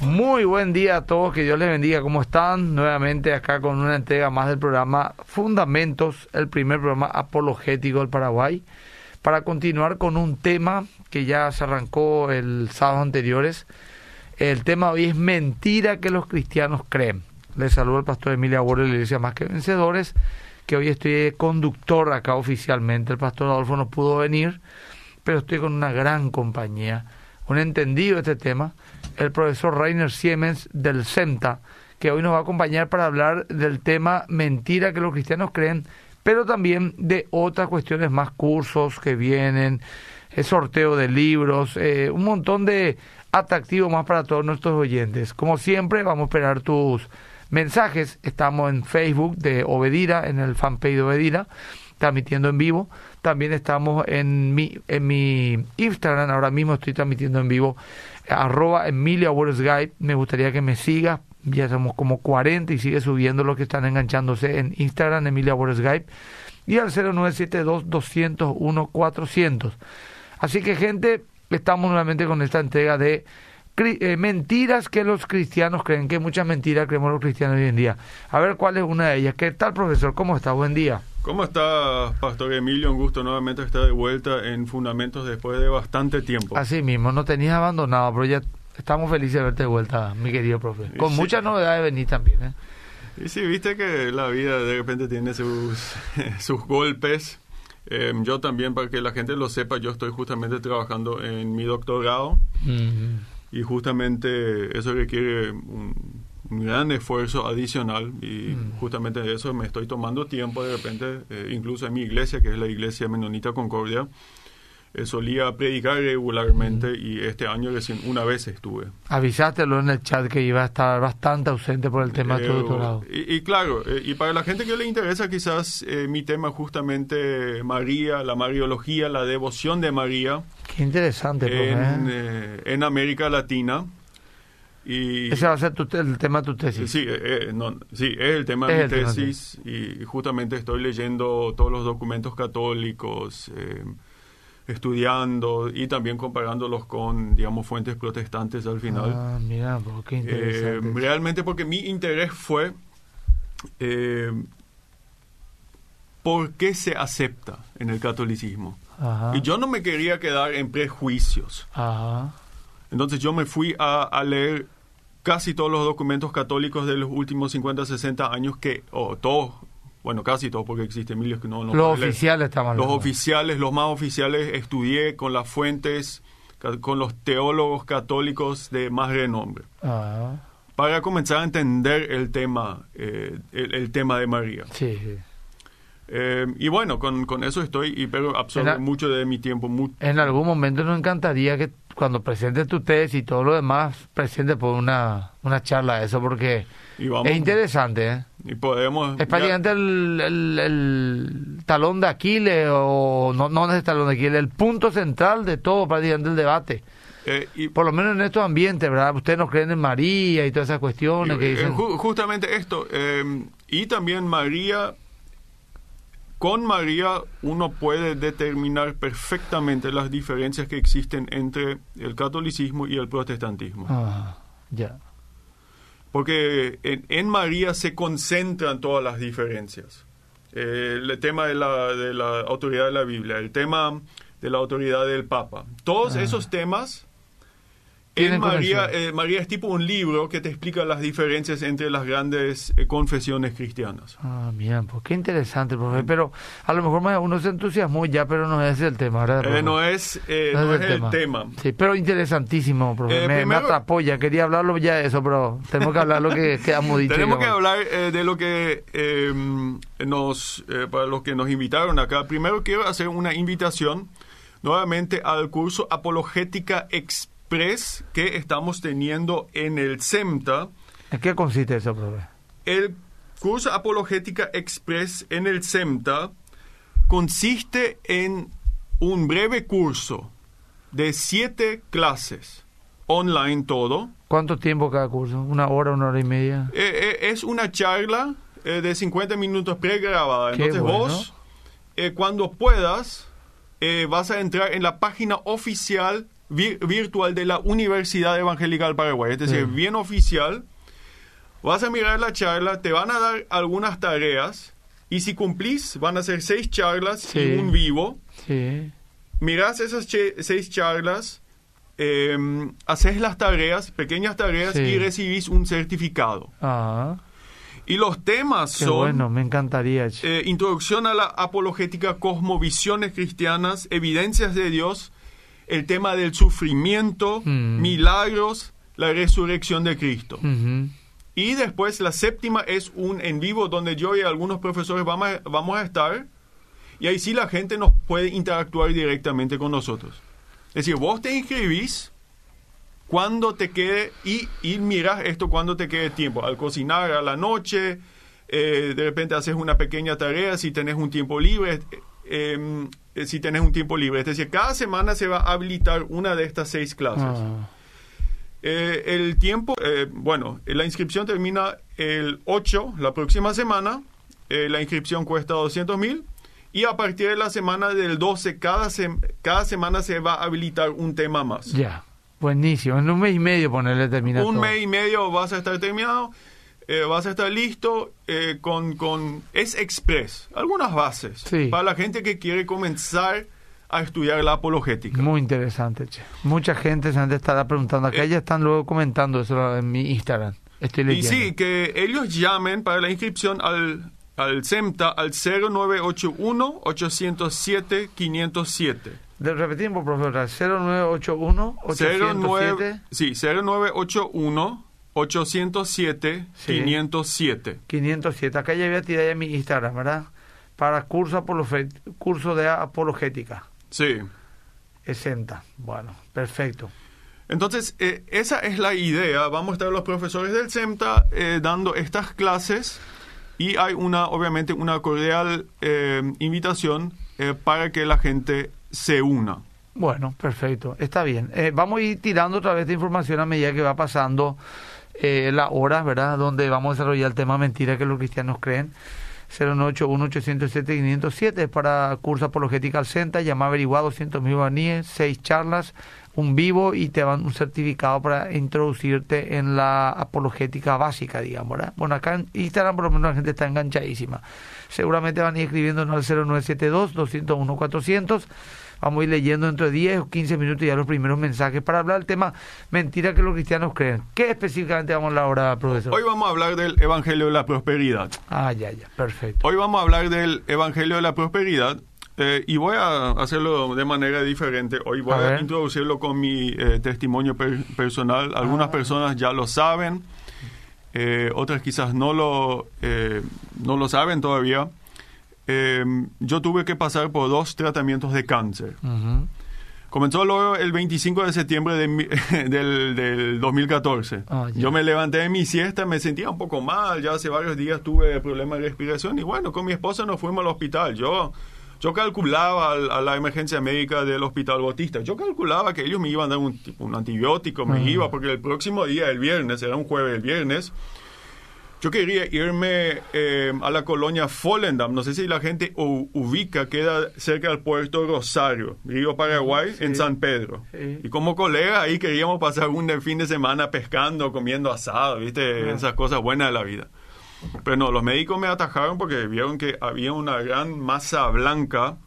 Muy buen día a todos, que Dios les bendiga. ¿Cómo están? Nuevamente acá con una entrega más del programa Fundamentos, el primer programa apologético del Paraguay, para continuar con un tema que ya se arrancó el sábado anteriores. El tema hoy es mentira que los cristianos creen. Les saludo al pastor Emilia Borges de la Iglesia Más que Vencedores, que hoy estoy conductor acá oficialmente. El pastor Adolfo no pudo venir, pero estoy con una gran compañía, un entendido de este tema el profesor Rainer Siemens del CEMTA, que hoy nos va a acompañar para hablar del tema mentira que los cristianos creen, pero también de otras cuestiones más, cursos que vienen, el sorteo de libros, eh, un montón de atractivos más para todos nuestros oyentes. Como siempre, vamos a esperar tus mensajes. Estamos en Facebook de Obedira, en el fanpage de Obedira, transmitiendo en vivo. También estamos en mi, en mi Instagram, ahora mismo estoy transmitiendo en vivo arroba Guide. Me gustaría que me sigas. Ya somos como 40 y sigue subiendo los que están enganchándose en Instagram, Emilia Guide. Y al 0972-201-400. Así que, gente, estamos nuevamente con esta entrega de eh, mentiras que los cristianos creen, que muchas mentiras creemos los cristianos hoy en día. A ver cuál es una de ellas. ¿Qué tal, profesor? ¿Cómo está? Buen día. ¿Cómo está, Pastor Emilio? Un gusto nuevamente estar de vuelta en Fundamentos después de bastante tiempo. Así mismo, no tenías abandonado, pero ya estamos felices de verte de vuelta, mi querido profe. Con muchas novedades venís también, ¿eh? Y sí, viste que la vida de repente tiene sus, sus golpes. Em, yo también, para que la gente lo sepa, yo estoy justamente trabajando en mi doctorado. Y justamente eso requiere un un gran esfuerzo adicional y mm. justamente de eso me estoy tomando tiempo de repente, eh, incluso en mi iglesia, que es la iglesia menonita Concordia, eh, solía predicar regularmente mm. y este año recién una vez estuve. Avisátelo en el chat que iba a estar bastante ausente por el tema de tu doctorado. Y, y, claro, eh, y para la gente que le interesa quizás mi tema justamente María, la Mariología, la devoción de María. Qué interesante. En, en América Latina. Y, Ese va a ser el tema de tu tesis. Sí, eh, eh, sí es el tema de mi tesis y justamente estoy leyendo todos los documentos católicos, eh, estudiando y también comparándolos con, digamos, fuentes protestantes al final. Ah, mira, qué interesante. realmente porque mi interés fue por qué se acepta en el catolicismo. Y yo no me quería quedar en prejuicios. Entonces yo me fui a, a leer casi todos los documentos católicos de los últimos 50, 60 años que, o todos, bueno, casi todos, porque existen miles que no... no los oficiales estamos Los oficiales, los más oficiales, estudié con las fuentes, con los teólogos católicos de más renombre. Ah. Para comenzar a entender el tema, eh, el, tema de María. Sí, eh, y bueno, con, con, eso estoy, y pero absorbe mucho de mi tiempo. En algún momento nos encantaría que cuando presentes tu tesis y todo lo demás, presente por una, una charla de eso, porque es interesante. ¿eh? Y podemos... Es prácticamente el, el, talón de Aquiles, o no, no es el talón de Aquiles, el punto central de todo prácticamente el debate. Eh, y, por lo menos en estos ambientes, ¿verdad? Ustedes no creen en María y todas esas cuestiones que dicen... justamente esto, eh, y también María con María uno puede determinar perfectamente las diferencias que existen entre el catolicismo y el protestantismo. Ah, ya. Porque en, María se concentran todas las diferencias. Eh, el tema de la, de la, autoridad de la Biblia, el tema de la autoridad del Papa. Todos ah. esos temas María, eh, María es tipo un libro que te explica las diferencias entre las grandes eh, confesiones cristianas. Ah, bien, pues qué interesante, profe. Pero a lo mejor uno se entusiasmó ya, pero no es el tema, ¿verdad? Eh, no es, no es, el, tema. Sí, pero interesantísimo, profe. me, me, atrapó ya, quería hablarlo ya de eso, pero tenemos que hablar lo que, que hemos dicho. Tenemos que hablar de lo que nos, para los que nos invitaron acá. Primero quiero hacer una invitación nuevamente al curso Apologética Experta que estamos teniendo en el CEMTA. ¿En qué consiste eso, profe? El curso Apologética Express en el CEMTA consiste en un breve curso de siete clases, online todo. ¿Cuánto tiempo cada curso? ¿Una hora, una hora y media? Eh, eh, es una charla eh, de 50 minutos pregrabada. Entonces vos, cuando puedas, vas a entrar en la página oficial virtual de la Universidad Evangélica del Paraguay, es decir, bien oficial. Vas a mirar la charla, te van a dar algunas tareas y si cumplís van a ser seis charlas y un vivo. Sí. Mirás esas seis charlas, em, haces las tareas, pequeñas tareas y recibís un certificado. Ah. Y los temas son... Bueno, me encantaría. Eh, introducción a la apologética, cosmovisiones cristianas, evidencias de Dios, el tema del sufrimiento, mm. milagros, la resurrección de Cristo. Y después la séptima es un en vivo donde yo y algunos profesores vamos a, vamos a estar. Y ahí sí la gente nos puede interactuar directamente con nosotros. Es decir, vos te inscribís cuando te quede, y, y miras esto cuando te quede tiempo, al cocinar a la noche, eh, de repente haces una pequeña tarea, si tenés un tiempo libre, eh, em, si tenés un tiempo libre. Es decir, cada semana se va a habilitar una de estas seis clases. Ah. Eh, el tiempo, bueno, la inscripción termina el 8, la próxima semana. la inscripción cuesta 200 mil. Y a partir de la semana del 12, cada, cada semana se va a habilitar un tema más. Ya. Buenísimo, en un mes y medio ponerle terminado. Un mes y medio vas a estar terminado, eh, vas a estar listo eh, con, con... Es express, algunas bases para la gente que quiere comenzar a estudiar la apologética. Muy interesante, che. Mucha gente se han de estar preguntando. Acá eh, ya están luego comentando eso en mi Instagram. Estoy leyendo. Y sí, que ellos llamen para la inscripción al, al CEMTA al 0981 807 507. De, repetimos, profesor, 0981 807 Sí, 0981 807 507. 507. Acá ya había tirado ya mi Instagram, ¿verdad? Para curso, curso de apologética. Sí. Exenta. Bueno, perfecto. Entonces, eh, esa es la idea. Vamos a estar los profesores del CEMTA eh, dando estas clases y hay una, obviamente, una cordial eh, invitación para que la gente se una. Bueno, perfecto, está bien. Vamos a ir tirando otra vez de información a medida que va pasando eh, la hora, ¿verdad? Donde vamos a desarrollar el tema mentira que los cristianos creen. 0981-807-507 es para curso apologética al CENTA, llama averiguado 200 mil guaníes, seis charlas, un vivo y te dan un certificado para introducirte en la apologética básica, digamos, ¿verdad? Bueno, acá en Instagram por lo menos la gente está enganchadísima. Seguramente van a ir escribiendo al 0972-201-400 Vamos a ir leyendo dentro de 10 o 15 minutos ya los primeros mensajes para hablar del tema mentira que los cristianos creen. ¿Qué específicamente vamos a hablar ahora, profesor? Hoy vamos a hablar del Evangelio de la Prosperidad. Ah, ya, ya, perfecto. Hoy vamos a hablar del Evangelio de la Prosperidad. Eh, y voy a hacerlo de manera diferente. Hoy voy a, introducirlo con mi eh, testimonio personal. Algunas ah. personas ya lo saben, eh, otras quizás no lo, no lo saben todavía. Em, yo tuve que pasar por dos tratamientos de cáncer. Comenzó luego el 25 de septiembre del, del, 2014. Ah, yo me levanté de mi siesta, me sentía un poco mal, ya hace varios días tuve problemas de respiración y bueno, con mi esposa nos fuimos al hospital. Yo, yo calculaba a la emergencia médica del hospital Bautista, yo calculaba que ellos me iban a dar un, un antibiótico, me iba, porque el próximo día, el viernes, era un jueves, el viernes, yo quería irme eh, a la colonia Follendam. No sé si la gente ubica, queda cerca del puerto Rosario, Río Paraguay, en San Pedro. Y como colega ahí queríamos pasar un fin de semana pescando, comiendo asado, ¿viste? Esas cosas buenas de la vida. Pero no, los médicos me atajaron porque vieron que había una gran masa blanca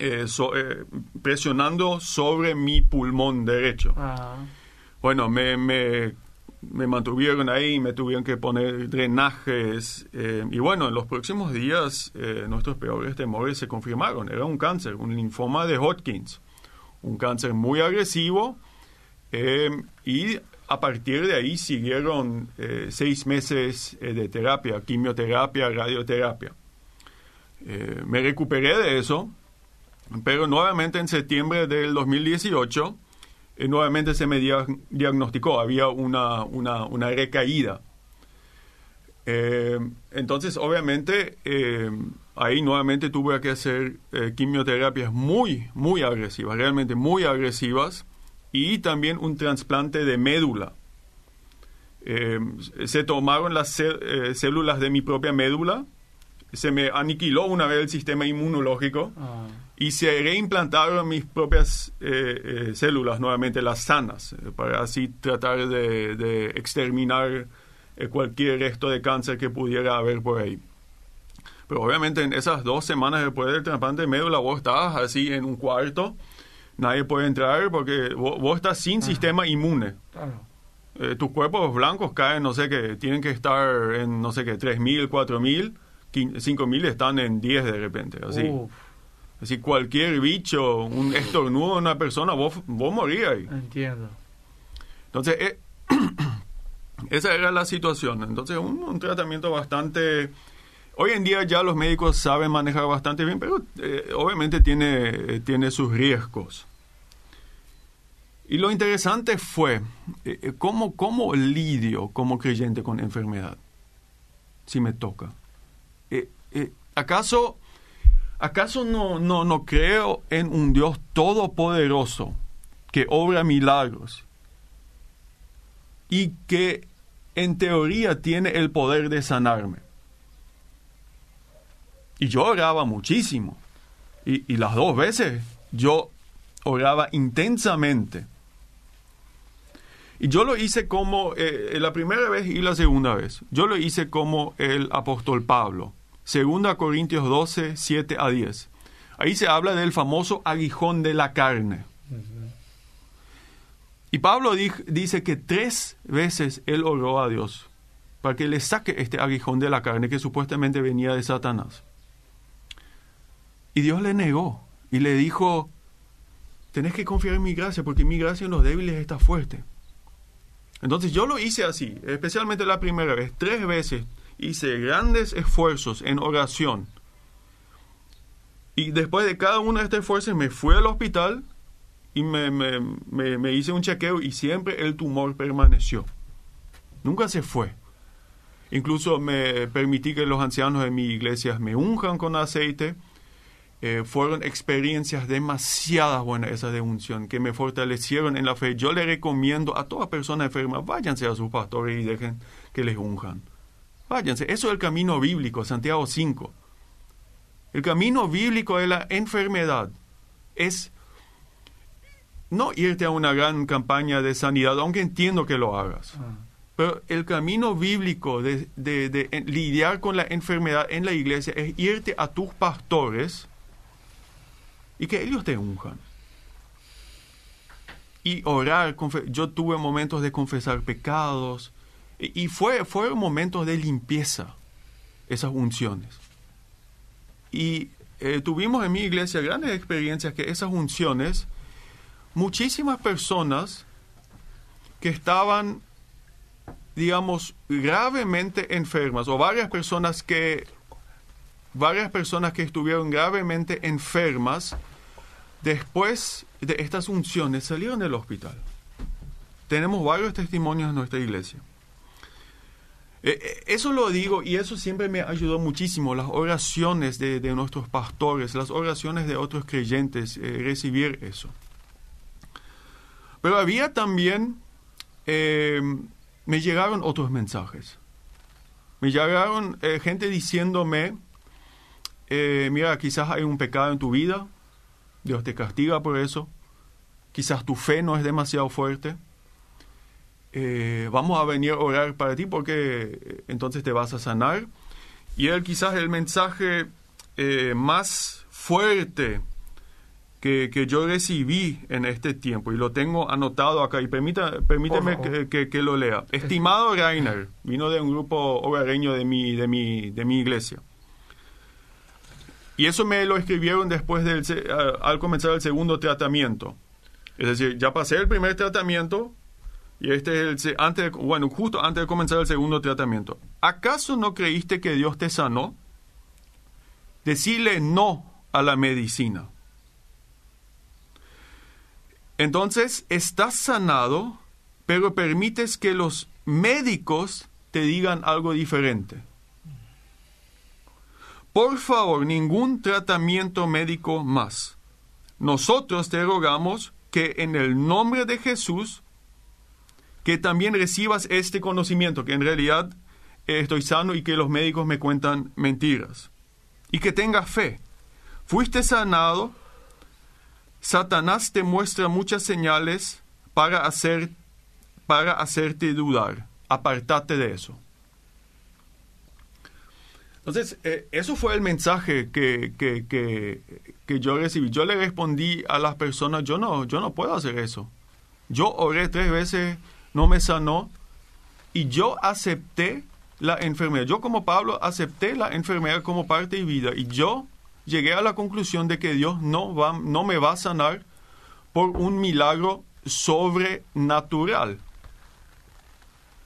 eh, eh, presionando sobre mi pulmón derecho. Ah. Bueno, me, me me mantuvieron ahí, me tuvieron que poner drenajes. Eh, y bueno, en los próximos días eh, nuestros peores temores se confirmaron. Era un cáncer, un linfoma de Hodgkins. Un cáncer muy agresivo. Eh, y a partir de ahí siguieron seis meses de terapia, quimioterapia, radioterapia. me recuperé de eso, pero nuevamente en septiembre del 2018 eh, nuevamente se me diagnosticó, había una, una, recaída. Eh, entonces, obviamente, eh, ahí nuevamente tuve que hacer quimioterapias muy, muy agresivas, realmente muy agresivas, y también un trasplante de médula. se tomaron las células de mi propia médula, se me aniquiló una vez el sistema inmunológico. Ah y se reimplantaron mis propias eh, eh, células nuevamente, las sanas, eh, para así tratar de, exterminar cualquier resto de cáncer que pudiera haber por ahí. Pero obviamente en esas dos semanas después del trasplante de médula vos estabas así en un cuarto, nadie puede entrar porque vos, estás sin sistema inmune. tus cuerpos blancos caen, no sé qué, tienen que estar en, no sé qué, 3.000, 4.000, 5.000 están en 10 de repente, así. Así cualquier bicho, un estornudo de una persona, vos, vos morías ahí. Entiendo. Entonces, eh, esa era la situación. Entonces, un, tratamiento bastante... Hoy en día ya los médicos saben manejar bastante bien, pero eh, obviamente tiene, tiene sus riesgos. Y lo interesante fue eh, cómo, cómo lidio como creyente con enfermedad, si me toca. ¿Acaso ¿Acaso no, no, no creo en un Dios todopoderoso que obra milagros y que en teoría tiene el poder de sanarme? Y yo oraba muchísimo. Y, las dos veces yo oraba intensamente. Y yo lo hice como eh, la primera vez y la segunda vez. Yo lo hice como el apóstol Pablo. 2 Corintios 12, 7 a 10. Ahí se habla del famoso aguijón de la carne. Y Pablo dice que tres veces él oró a Dios para que le saque este aguijón de la carne que supuestamente venía de Satanás. Y Dios le negó y le dijo, tenés que confiar en mi gracia porque mi gracia en los débiles está fuerte. Entonces yo lo hice así, especialmente la primera vez, tres veces hice grandes esfuerzos en oración. Y después de cada uno de estos esfuerzos me fui al hospital y me, me, hice un chequeo y siempre el tumor permaneció. Nunca se fue. Incluso me permití que los ancianos de mi iglesia me unjan con aceite. Eh, fueron experiencias demasiadas buenas esas de unción, que me fortalecieron en la fe. Yo le recomiendo a toda persona enferma, váyanse a sus pastores y dejen que les unjan. Váyanse, eso es el camino bíblico, Santiago 5. El camino bíblico de la enfermedad es no irte a una gran campaña de sanidad, aunque entiendo que lo hagas. Ah. Pero el camino bíblico de, lidiar con la enfermedad en la iglesia es irte a tus pastores y que ellos te unjan. Y orar, yo tuve momentos de confesar pecados, y fue, fueron momentos de limpieza, esas unciones. Y eh, tuvimos en mi iglesia grandes experiencias que esas unciones, muchísimas personas que estaban, digamos, gravemente enfermas, o varias personas que, varias personas que estuvieron gravemente enfermas, después de estas unciones salieron del hospital. Tenemos varios testimonios en nuestra iglesia. Eh, eh, eso lo digo y eso siempre me ayudó muchísimo, las oraciones de, nuestros pastores, las oraciones de otros creyentes, eh, recibir eso. Pero había también, me llegaron otros mensajes. Me llegaron gente diciéndome, mira, quizás hay un pecado en tu vida, Dios te castiga por eso, quizás tu fe no es demasiado fuerte eh, vamos a venir a orar para ti porque eh, entonces te vas a sanar. Y él quizás el mensaje eh, más fuerte que, yo recibí en este tiempo, y lo tengo anotado acá, y permita, permíteme que, lo lea. Estimado Rainer, vino de un grupo hogareño de mi, de mi, de mi iglesia. Y eso me lo escribieron después del, al comenzar el segundo tratamiento. Es decir, ya pasé el primer tratamiento, y este es el antes bueno, justo antes de comenzar el segundo tratamiento. ¿Acaso no creíste que Dios te sanó? Decirle no a la medicina. Entonces, estás sanado, pero permites que los médicos te digan algo diferente. Por favor, ningún tratamiento médico más. Nosotros te rogamos que en el nombre de Jesús que también recibas este conocimiento, que en realidad estoy sano y que los médicos me cuentan mentiras. Y que tengas fe. Fuiste sanado, Satanás te muestra muchas señales para, hacer, para hacerte dudar. Apartate de eso. Entonces, eh, eso fue el mensaje que, que, que, que, yo recibí. Yo le respondí a las personas, yo no, yo no puedo hacer eso. Yo oré tres veces, no me sanó, y yo acepté la enfermedad. Yo como Pablo acepté la enfermedad como parte de vida, y yo llegué a la conclusión de que Dios no, va, no me va a sanar por un milagro sobrenatural.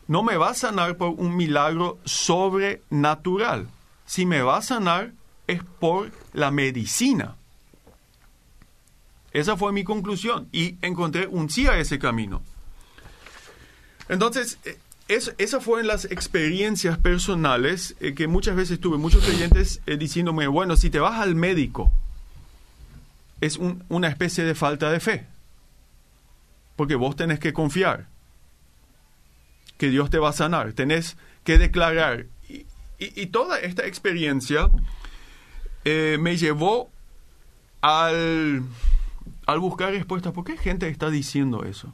No me va a sanar por un milagro sobrenatural si me va a sanar es por la medicina. Esa fue mi conclusión y encontré un sí a ese camino. Entonces, eh, es, esas fueron las experiencias personales eh, que muchas veces tuve, muchos creyentes eh, diciéndome, bueno, si te vas al médico, es una especie de falta de fe, porque vos tenés que confiar que Dios te va a sanar, tenés que declarar y, toda esta experiencia me llevó al, al buscar respuestas. ¿Por qué gente está diciendo eso?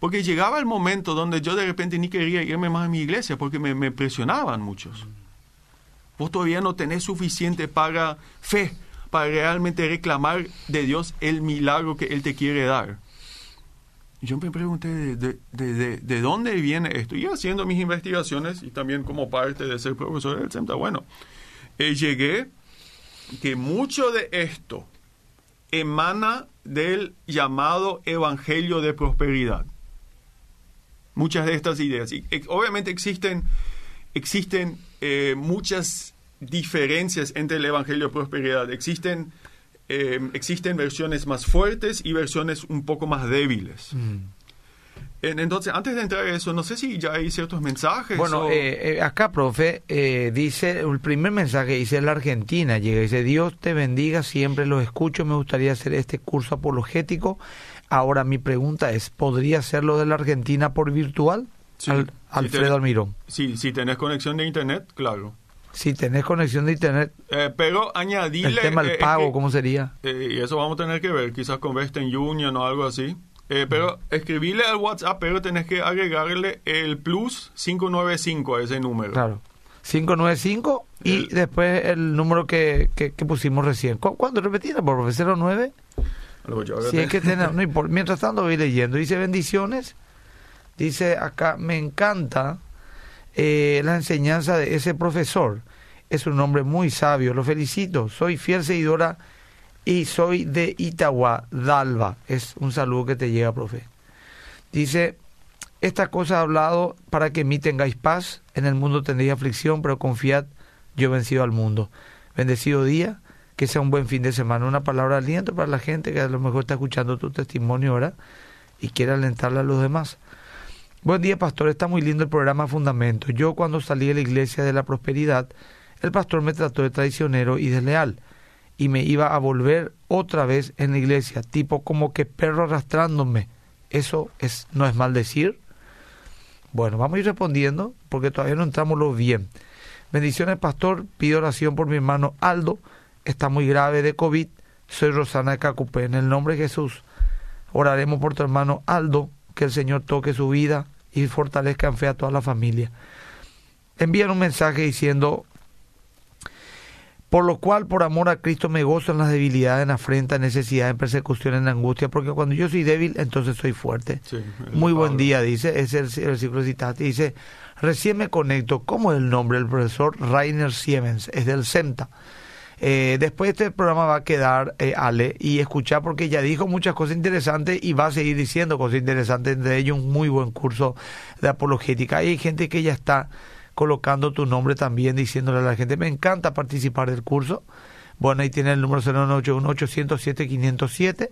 Porque llegaba el momento donde yo de repente ni quería irme más a mi iglesia porque me, me presionaban muchos. Vos todavía no tenés suficiente para fe, para realmente reclamar de Dios el milagro que Él te quiere dar. Yo me pregunté de, de, de, dónde viene esto. Y haciendo mis investigaciones y también como parte de ser profesor del CEMTA, bueno, eh, llegué que mucho de esto emana del llamado Evangelio de Prosperidad. Muchas de estas ideas. Y, obviamente existen, existen eh, muchas diferencias entre el Evangelio de Prosperidad. Existen Em, existen versiones más fuertes y versiones un poco más débiles. Mm. Entonces, antes de entrar a eso, no sé si ya hay ciertos mensajes. Bueno, eh, eh, acá, profe, eh, dice, el primer mensaje dice la Argentina, llega, dice, Dios te bendiga, siempre lo escucho, me gustaría hacer este curso apologético. Ahora mi pregunta es, ¿podría hacerlo de la Argentina por virtual? Alfredo Almirón. Sí, si tenés conexión de internet, claro. Si tenés conexión de internet. Eh, pero añadirle... El tema del eh, pago, ¿cómo sería? Eh, y eso vamos a tener que ver, quizás con Western Union o algo así. pero escribirle al WhatsApp, pero tenés que agregarle el plus 595 a ese número. Claro. 595 y después el número que, que, pusimos recién. ¿Cuándo repetirlo? ¿Por 09? Si es que no Mientras tanto voy leyendo. Dice bendiciones. Dice acá, me encanta eh, la enseñanza de ese profesor. Es un hombre muy sabio, lo felicito. Soy fiel seguidora y soy de Itagua, Dalva. Es un saludo que te llega, profe. Dice, esta cosa ha hablado para que en mí tengáis paz, en el mundo tendréis aflicción, pero confiad, yo he vencido al mundo. Bendecido día, que sea un buen fin de semana. Una palabra de aliento para la gente que a lo mejor está escuchando tu testimonio ahora y quiere alentarle a los demás. Buen día, pastor. Está muy lindo el programa Fundamento. Yo cuando salí de la iglesia de la prosperidad, el pastor me trató de traicionero y desleal y me iba a volver otra vez en la iglesia, tipo como que perro arrastrándome. ¿Eso es, no es maldecir? Bueno, vamos a ir respondiendo porque todavía no entramos lo bien. Bendiciones, pastor. Pido oración por mi hermano Aldo. Está muy grave de COVID. Soy Rosana de Cacupé. En el nombre de Jesús, oraremos por tu hermano Aldo que el Señor toque su vida y fortalezca en fe a toda la familia. Envían un mensaje diciendo, por lo cual, por amor a Cristo, me gozo en las debilidades, en afrenta, en necesidad, en persecución, en angustia, porque cuando yo soy débil, entonces soy fuerte. Muy buen día, dice, es el, el versículo citado. Dice, recién me conecto, ¿cómo es el nombre? El profesor Rainer Siemens, es del CEMTA. Eh, después este programa va a quedar, eh, Ale, y escuchar porque ya dijo muchas cosas interesantes y va a seguir diciendo cosas interesantes, entre ellos un muy buen curso de apologética. Hay gente que ya está colocando tu nombre también, diciéndole a la gente, me encanta participar del curso. Bueno, ahí tiene el número 0981-807-507.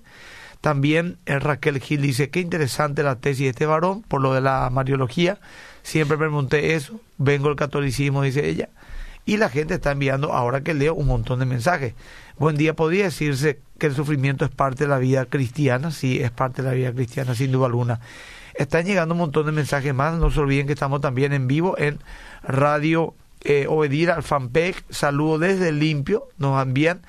También el eh, Raquel Gil dice, qué interesante la tesis de este varón por lo de la mariología. Siempre pregunté eso, vengo el catolicismo, dice ella y la gente está enviando, ahora que leo, un montón de mensajes. Buen día, podría decirse que el sufrimiento es parte de la vida cristiana, sí, es parte de la vida cristiana, sin duda alguna. Están llegando un montón de mensajes más, no se olviden que estamos también en vivo en Radio eh, Obedir al saludo desde Limpio, nos envían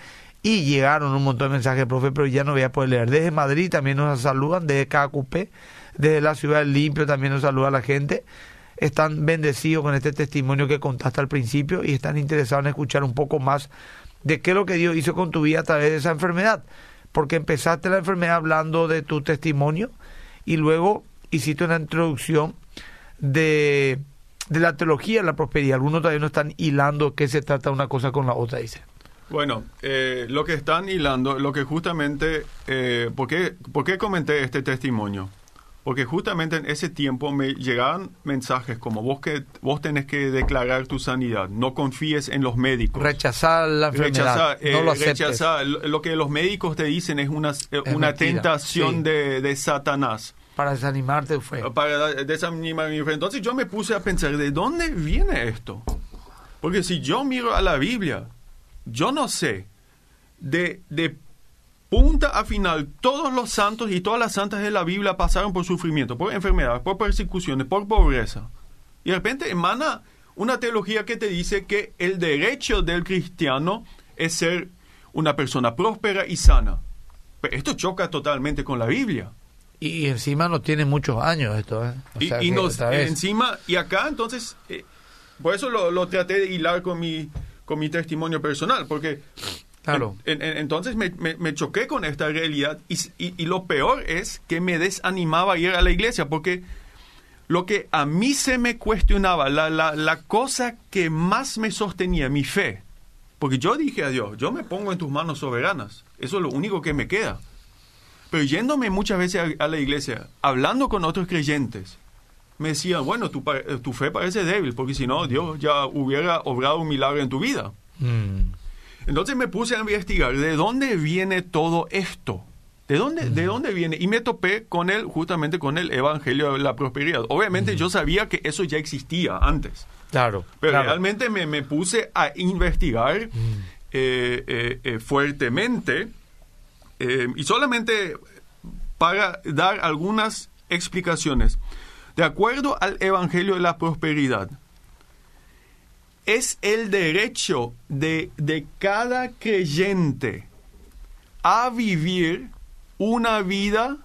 Y llegaron un montón de mensajes, profe, pero ya no voy a poder leer. Desde Madrid también nos saludan, desde KQP, desde la ciudad del Limpio también nos saluda la gente. Están bendecidos con este testimonio que contaste al principio y están interesados en escuchar un poco más de qué es lo que Dios hizo con tu vida a través de esa enfermedad. Porque empezaste la enfermedad hablando de tu testimonio y luego hiciste una introducción de, de la teología de la prosperidad. Algunos todavía no están hilando qué se trata una cosa con la otra, dice. Bueno, eh, lo que están hilando, lo que justamente, eh, ¿por, ¿por qué comenté este testimonio? Porque justamente en ese tiempo me llegaban mensajes como vos que vos tenés que declarar tu sanidad, no confíes en los médicos. Rechazar la enfermedad, Rechazar, no eh, lo aceptes. rechazar. Lo que los médicos te dicen es una, eh, una mentira, tentación sí. de, de Satanás. Para desanimarte fue. Para desanimar mi fe. Entonces yo me puse a pensar, ¿de dónde viene esto? Porque si yo miro a la Biblia, yo no sé, de, de punta a final, todos los santos y todas las santas de la Biblia pasaron por sufrimiento, por enfermedades, por persecuciones, por pobreza. Y de repente emana una teología que te dice que el derecho del cristiano es ser una persona próspera y sana. Pero esto choca totalmente con la Biblia. Y encima no tiene muchos años esto, ¿eh? O Y, sea nos, encima, y acá entonces, eh, por eso lo, lo traté de hilar con mi, con mi testimonio personal, porque Claro. en- en- entonces me, me- me choqué con esta realidad y, s- y- y lo peor es que me desanimaba a ir a la iglesia, porque lo que a mí se me cuestionaba, la, la, la cosa que más me sostenía, mi fe, porque yo dije a Dios, yo me pongo en tus manos soberanas, eso es lo único que me queda. Pero yéndome muchas veces a, a la iglesia, hablando con otros creyentes, me decían, bueno, tu, tu fe parece débil, porque si no, Dios ya hubiera obrado un milagro en tu vida. Mm. Entonces me puse a investigar de dónde viene todo esto. ¿De dónde, ¿De dónde viene? Y me topé con él, justamente con el Evangelio de la Prosperidad. Obviamente yo sabía que eso ya existía antes. Claro. Pero claro. realmente me, me puse a investigar eh, eh, eh, fuertemente y solamente para dar algunas explicaciones. De acuerdo al Evangelio de la Prosperidad, es el derecho de, de cada creyente a vivir una vida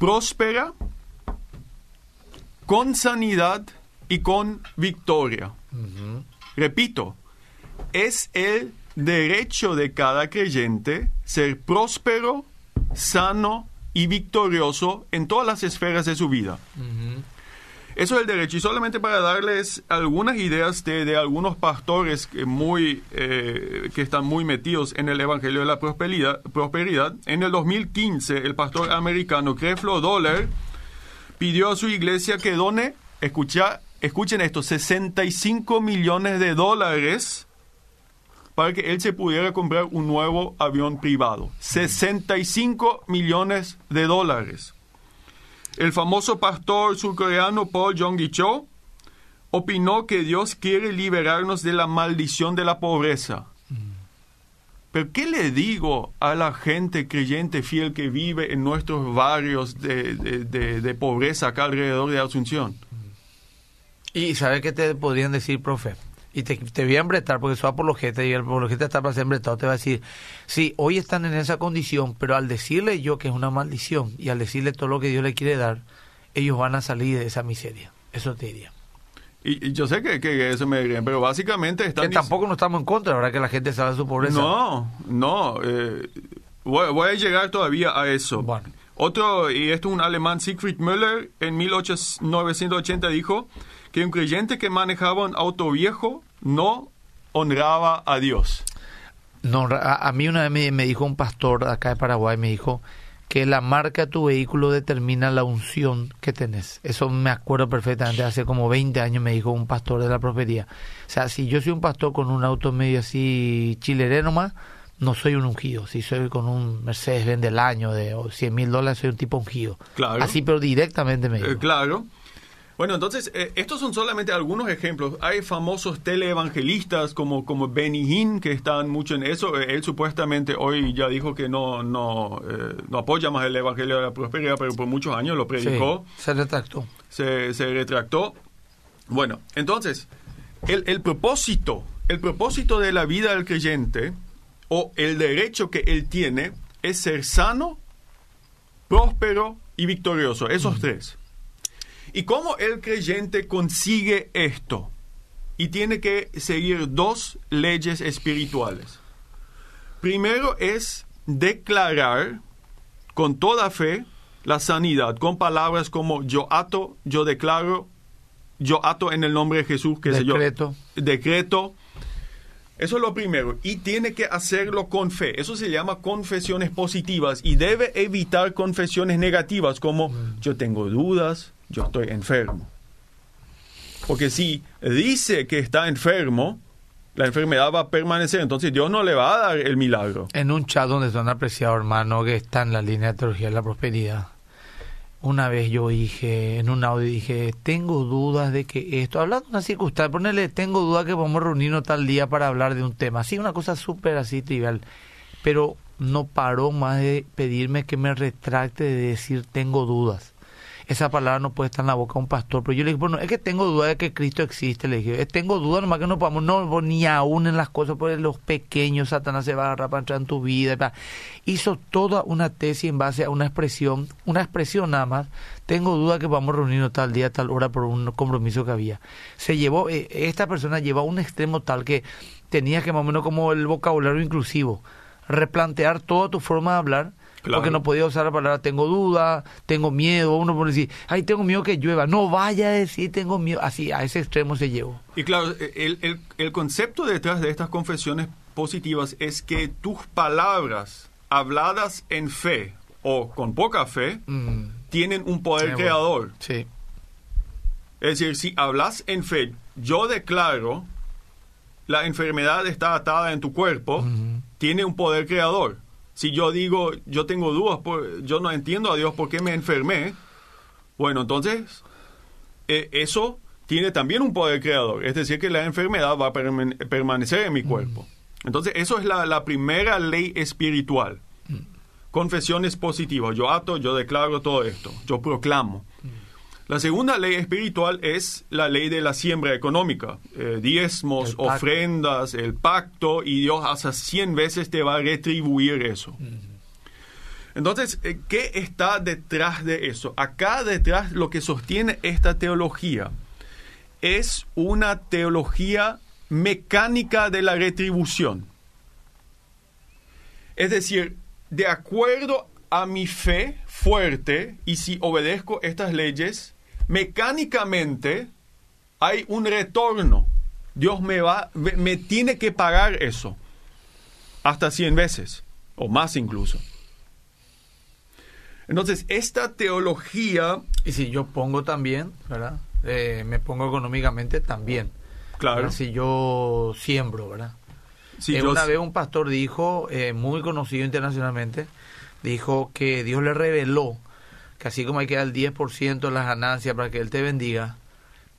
próspera, con sanidad y con victoria. Repito, es el derecho de cada creyente ser próspero, sano y victorioso en todas las esferas de su vida. Eso es el derecho. Y solamente para darles algunas ideas de, de algunos pastores que, muy, eh, que están muy metidos en el Evangelio de la Prosperidad, prosperidad, en el 2015 el pastor americano Creflo Dollar pidió a su iglesia que done, escucha, escuchen esto, 65 millones de dólares para que él se pudiera comprar un nuevo avión privado. 65 millones de dólares. El famoso pastor surcoreano Paul Jong-gi Cho opinó que Dios quiere liberarnos de la maldición de la pobreza. Pero ¿qué le digo a la gente creyente fiel que vive en nuestros barrios de, de- de- pobreza acá alrededor de Asunción? Y ¿sabes qué te podrían decir, profe? Y te, te voy a embretar porque soy apologeta y el apologeta está para ser embretado. Te va a decir, sí, hoy están en esa condición, pero al decirle yo que es una maldición y al decirle todo lo que Dios le quiere dar, ellos van a salir de esa miseria. Eso te diría. Y, y yo sé que, que eso me dirían, pero básicamente están... Que tampoco no estamos en contra, ¿verdad? Que la gente salga de su pobreza. No, no. eh, voy, voy a llegar todavía a eso. Bueno. Otro, y esto es un alemán, Siegfried Müller, en 1980 dijo que un creyente que manejaba un auto viejo no honraba a Dios. No, a, a mí una vez me, me dijo un pastor acá de Paraguay, me dijo que la marca de tu vehículo determina la unción que tenés. Eso me acuerdo perfectamente, hace como 20 años me dijo un pastor de la prosperidad. O sea, si yo soy un pastor con un auto medio así chilereno más, no soy un ungido. Si soy con un Mercedes-Benz del año de 100 mil dólares, soy un tipo ungido. Claro. Así, pero directamente me dijo. Eh, claro. Bueno, entonces, eh, estos son solamente algunos ejemplos. Hay famosos teleevangelistas como, como Benny Hinn, que están mucho en eso. Eh, él supuestamente hoy ya dijo que no, no, eh, no apoya más el Evangelio de la Prosperidad, pero por muchos años lo predicó. Sí, se retractó. se, se retractó. Bueno, entonces, el, el propósito, el propósito de la vida del creyente o el derecho que él tiene es ser sano, próspero y victorioso. Esos tres. ¿Y cómo el creyente consigue esto? Y tiene que seguir dos leyes espirituales. Primero es declarar con toda fe la sanidad, con palabras como yo ato, yo declaro, yo ato en el nombre de Jesús, que decreto. Sé yo, decreto. Eso es lo primero. Y tiene que hacerlo con fe. Eso se llama confesiones positivas y debe evitar confesiones negativas como yo tengo dudas, yo estoy enfermo. Porque si dice que está enfermo, la enfermedad va a permanecer, entonces Dios no le va a dar el milagro. En un chat donde son apreciados hermano que está en la línea de teología de la prosperidad, una vez yo dije, en un audio dije, tengo dudas de que esto, hablando de una circunstancia, ponerle, tengo dudas que a reunirnos tal día para hablar de un tema, así una cosa súper así trivial, pero no paró más de pedirme que me retracte de decir tengo dudas esa palabra no puede estar en la boca de un pastor. Pero yo le dije, bueno, es que tengo duda de que Cristo existe. Le dije, tengo duda nomás que no podamos, no, ni aún en las cosas, por los pequeños, Satanás se va a agarrar para entrar en tu vida. Hizo toda una tesis en base a una expresión, una expresión nada más. Tengo duda que vamos a reunirnos tal día, tal hora por un compromiso que había. Se llevó, eh, esta persona llevó a un extremo tal que tenía que más o menos como el vocabulario inclusivo, replantear toda tu forma de hablar porque no podía usar la palabra tengo duda, tengo miedo. Uno puede decir, ay, tengo miedo que llueva. No vaya a decir tengo miedo. Así, a ese extremo se llevó. Y claro, el, el, el concepto detrás de estas confesiones positivas es que tus palabras habladas en fe o con poca fe mm. tienen un poder creador. Sí. Es decir, si hablas en fe, yo declaro, la enfermedad está atada en tu cuerpo, tiene un poder creador. Si yo digo, yo tengo dudas, yo no entiendo a Dios por qué me enfermé, bueno, entonces eh, eso tiene también un poder creador, es decir, que la enfermedad va a permanecer en mi mm. cuerpo. Entonces, eso es la, primera ley espiritual. Mm. Confesiones positivas. Yo ato, yo declaro todo esto, yo proclamo. La segunda ley espiritual es la ley de la siembra económica, eh, diezmos, ofrendas, el pacto, y Dios hasta 100 veces te va a retribuir eso. Entonces, eh, ¿qué está detrás de eso? Acá detrás lo que sostiene esta teología es una teología mecánica de la retribución. Es decir, de acuerdo a mi fe fuerte y si obedezco estas leyes, mecánicamente hay un retorno. Dios me va, me, tiene que pagar eso. Hasta 100 veces, o más incluso. Entonces, esta teología... Y si yo pongo también, ¿verdad? Eh, me pongo económicamente también. Claro. Si yo siembro, ¿verdad? Si eh, Una vez un pastor dijo, eh, muy conocido internacionalmente, dijo que Dios le reveló que así como hay que dar el 10% de las ganancias para que Él te bendiga,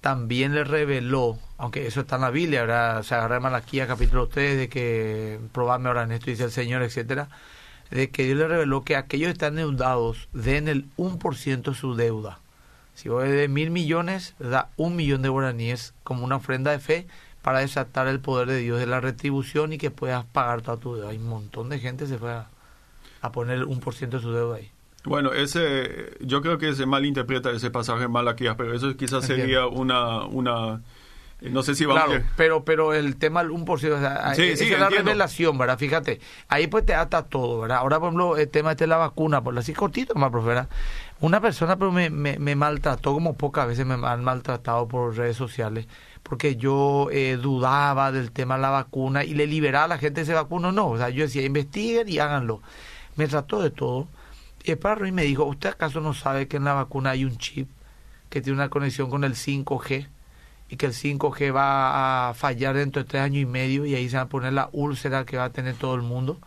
también le reveló, aunque eso está en la Biblia, ahora se agarra Malaquía capítulo 3, de que probadme ahora en esto, dice el Señor, etcétera, de que Dios le reveló que aquellos que están endeudados den el 1% de su deuda. Si vos de mil millones, da un millón de guaraníes como una ofrenda de fe para desatar el poder de Dios de la retribución y que puedas pagar toda tu deuda. Hay un montón de gente se fue a, a poner el 1% de su deuda ahí. Bueno, ese, yo creo que se malinterpreta ese pasaje en Malaquías, pero eso quizás sería una, una, no sé si vamos claro, pero, pero el tema del 1%, o sea, sí, es la revelación, ¿verdad? Fíjate, ahí pues te ata todo, ¿verdad? Ahora, por ejemplo, el tema este de la vacuna, por así cortito más, profe, ¿verdad? Una persona pero me, me, maltrató, como pocas veces me han maltratado por redes sociales, porque yo eh, dudaba del tema de la vacuna y le liberaba a la gente ese vacuno, no, o sea, yo decía, investiguen y háganlo. Me trató de todo y el padre me dijo, ¿usted acaso no sabe que en la vacuna hay un chip que tiene una conexión con el 5G y que el 5G va a fallar dentro de tres años y medio y ahí se va a poner la úlcera que va a tener todo el mundo?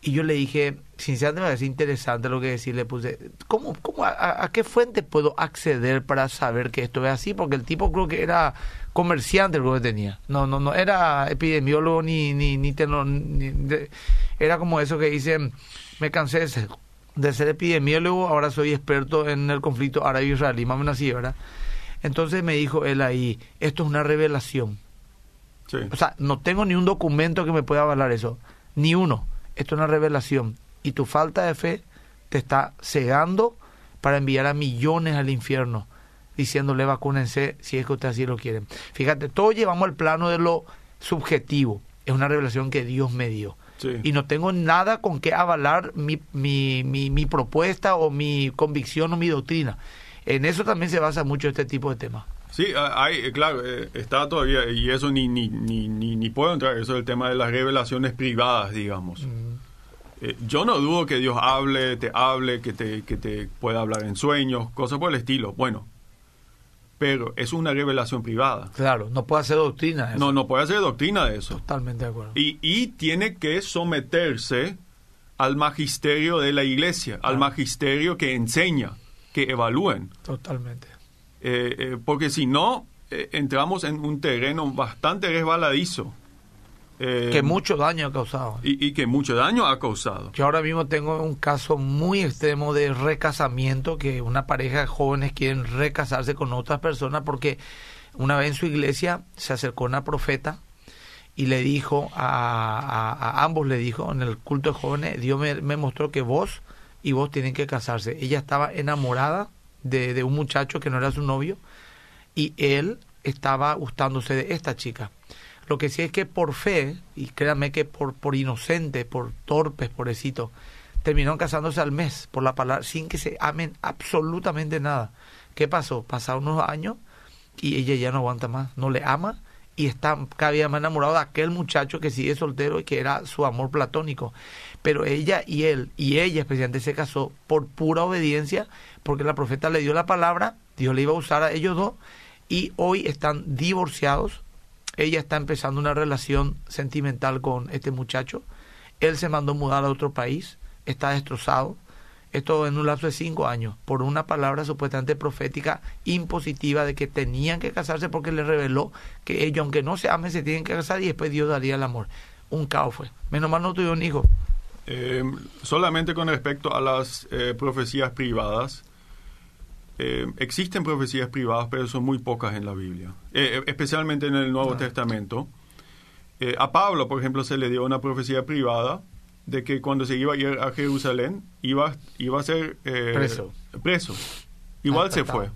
Y yo le dije, sinceramente me parece interesante lo que decirle, puse, ¿cómo, cómo, a, qué fuente puedo acceder para saber que esto es así? Porque el tipo creo que era comerciante lo que tenía. No, no, no, era epidemiólogo ni, ni, ni, era como eso que dicen, me cansé de ser de ser epidemiólogo, ahora soy experto en el conflicto árabe-israelí, más o menos así, ¿verdad? Entonces me dijo él ahí, esto es una revelación. O sea, no tengo ni un documento que me pueda avalar eso. Ni uno. Esto es una revelación. Y tu falta de fe te está cegando para enviar a millones al infierno, diciéndole vacúnense si es que ustedes así lo quieren. Fíjate, todos llevamos al plano de lo subjetivo. Es una revelación que Dios me dio. Y no tengo nada con que avalar mi, mi, mi, propuesta o mi convicción o mi doctrina. En eso también se basa mucho este tipo de temas. Sí, hay, eh, claro, eh, está todavía, y eso ni, ni, ni, ni, puedo entrar, eso es el tema de las revelaciones privadas, digamos. Eh, yo no dudo que Dios hable, te hable, que te, que te pueda hablar en sueños, cosas por el estilo. Bueno, pero es una revelación privada. Claro, no puede hacer doctrina de eso. No, no puede hacer doctrina de eso. Totalmente de acuerdo. Y, y tiene que someterse al magisterio de la iglesia, al magisterio que enseña, que evalúen. Totalmente. Eh, eh, porque si no, entramos en un terreno bastante resbaladizo. Eh, que mucho daño ha causado. Y, que mucho daño ha causado. Yo ahora mismo tengo un caso muy extremo de recasamiento, que una pareja de jóvenes quieren recasarse con otras personas porque una vez en su iglesia se acercó una profeta y le dijo a, ambos, le dijo en el culto de jóvenes, Dios me, mostró que vos y vos tienen que casarse. Ella estaba enamorada de, de un muchacho que no era su novio y él estaba gustándose de esta chica. Lo que sí es que por fe, y créanme que por, por inocente, por torpes, pobrecito, terminaron casándose al mes por la palabra, sin que se amen absolutamente nada. ¿Qué pasó? Pasaron unos años y ella ya no aguanta más, no le ama y está cada día más enamorado de aquel muchacho que sigue soltero y que era su amor platónico. Pero ella y él, y ella especialmente, se casó por pura obediencia, porque la profeta le dio la palabra, Dios le iba a usar a ellos dos, y hoy están divorciados, ella está empezando una relación sentimental con este muchacho. Él se mandó mudar a otro país, está destrozado. Esto en un lapso de cinco años, por una palabra supuestamente profética impositiva de que tenían que casarse porque le reveló que ellos, aunque no se amen, se tienen que casar y después Dios daría el amor. Un caos fue. Menos mal no tuvieron hijo. Eh, solamente con respecto a las eh, profecías privadas, eh, existen profecías privadas, pero son muy pocas en la Biblia, eh, eh, especialmente en el Nuevo Testamento. a Pablo, por ejemplo, se le dio una profecía privada de que cuando se iba a ir a Jerusalén iba, iba a ser preso. preso. Igual se fue.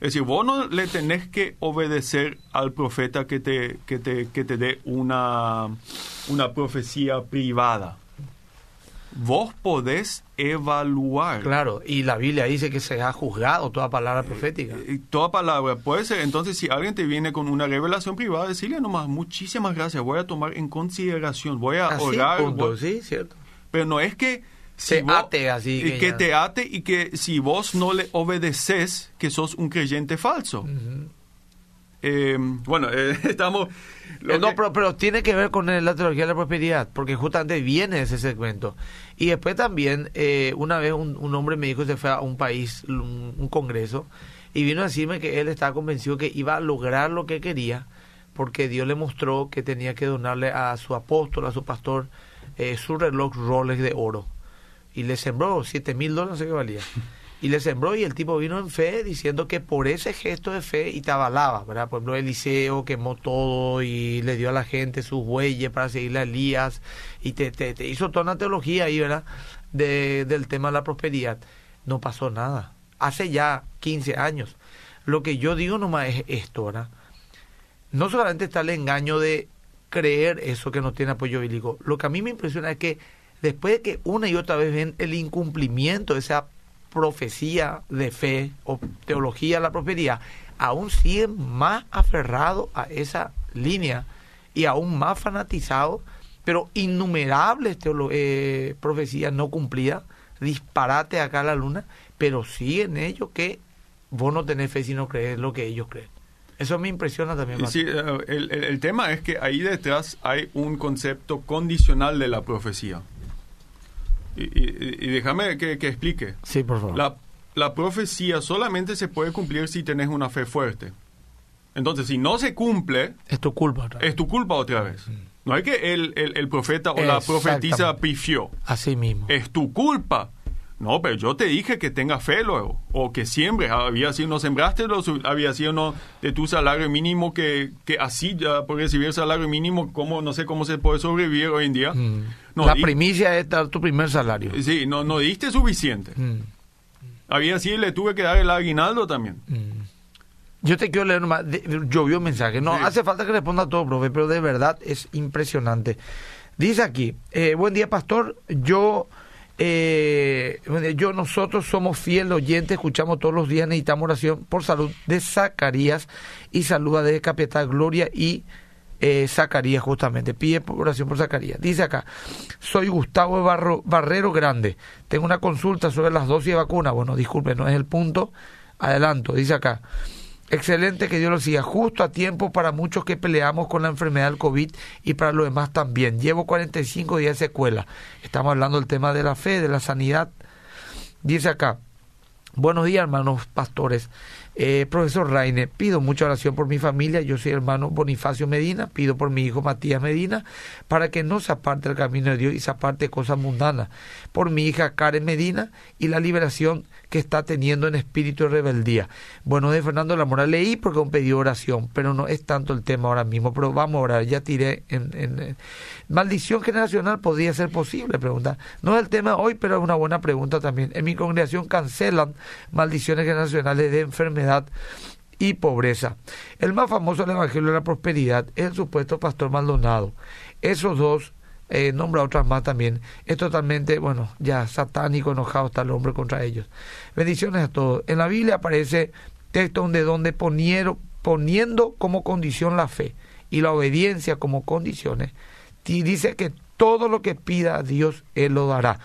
Es decir, vos no le tenés que obedecer al profeta que te, que te, que te dé una, una profecía privada vos podés evaluar. Claro, y la Biblia dice que se ha juzgado toda palabra profética. Eh, toda palabra, puede ser. Entonces, si alguien te viene con una revelación privada, decirle nomás, muchísimas gracias, voy a tomar en consideración, voy a orar. sí, cierto. Pero no es que... Se ate así. Que, que te ate y que si vos no le obedeces, que sos un creyente falso. Eh, bueno, eh, estamos... no, pero, tiene que ver con la teología de la prosperidad, porque justamente viene ese segmento. Y después también, eh, una vez un, hombre me dijo que se fue a un país, un, congreso, y vino a decirme que él estaba convencido que iba a lograr lo que quería, porque Dios le mostró que tenía que donarle a su apóstol, a su pastor, su reloj Rolex de oro. Y le sembró siete mil dólares, no sé qué valía. y le sembró y el tipo vino en fe diciendo que por ese gesto de fe y te avalaba, ¿verdad? Por ejemplo, Eliseo quemó todo y le dio a la gente sus bueyes para seguirle a Elías y te, te, hizo toda una teología ahí, ¿verdad? De, del tema de la prosperidad. No pasó nada. Hace ya 15 años. Lo que yo digo nomás es esto, ¿verdad? No solamente está el engaño de creer eso que no tiene apoyo bíblico. Lo que a mí me impresiona es que después de que una y otra vez ven el incumplimiento de esa profecía de fe o teología de la prosperidad, aún siguen más aferrados a esa línea y aún más fanatizados, pero innumerables eh, profecías no cumplidas, disparate acá a la luna, pero siguen ellos que vos no tenés fe si no crees lo que ellos creen. Eso me impresiona también. Sí, eh, el, el tema es que ahí detrás hay un concepto condicional de la profecía. Y, déjame que, explique. Sí, por favor. La, profecía solamente se puede cumplir si tenés una fe fuerte. Entonces, si no se cumple... Es tu culpa otra vez. Es tu culpa otra vez. Mm. No es que el, el, profeta o la profetisa pifió. Así mismo. Es tu culpa. No, pero yo te dije que tengas fe luego, o que siembres. Había sido, no sembraste, había sido no de tu salario mínimo que, que así ya por recibir salario mínimo, como no sé cómo se puede sobrevivir hoy en día. Mm. la primicia es dar tu primer salario. Sí, no, no diste suficiente. Mm. Había sido, le tuve que dar el aguinaldo también. Mm. Yo te quiero leer nomás, llovió un mensaje. No hace falta que responda todo, profe, pero de verdad es impresionante. Dice aquí, eh, buen día, pastor. Yo eh, yo, nosotros somos fieles oyentes, escuchamos todos los días, necesitamos oración por salud de Zacarías y saluda de Capital Gloria y eh, Zacarías justamente. Pide oración por Zacarías. Dice acá, soy Gustavo Barro, Barrero Grande. Tengo una consulta sobre las dosis de vacuna. Bueno, disculpe, no es el punto. Adelanto, dice acá. Excelente que Dios lo siga, justo a tiempo para muchos que peleamos con la enfermedad del COVID y para los demás también. Llevo 45 días de secuela. Estamos hablando del tema de la fe, de la sanidad. Dice acá, buenos días hermanos pastores. Eh, profesor Raine, pido mucha oración por mi familia. Yo soy hermano Bonifacio Medina. Pido por mi hijo Matías Medina para que no se aparte del camino de Dios y se aparte cosas mundanas. Por mi hija Karen Medina y la liberación que está teniendo en espíritu de rebeldía. Bueno, de Fernando La Mora leí porque un pedido oración, pero no es tanto el tema ahora mismo. Pero vamos a orar, ya tiré en, Maldición generacional podría ser posible, pregunta. No es el tema hoy, pero es una buena pregunta también. En mi congregación cancelan maldiciones generacionales de enfermedad y pobreza. El más famoso del Evangelio de la Prosperidad es el supuesto pastor Maldonado. Esos dos eh, nombra otras más también. Es totalmente, bueno, ya satánico, enojado está el hombre contra ellos. Bendiciones a todos. En la Biblia aparece texto donde, donde ponieron, poniendo como condición la fe y la obediencia como condiciones, y dice que todo lo que pida a Dios, Él lo dará.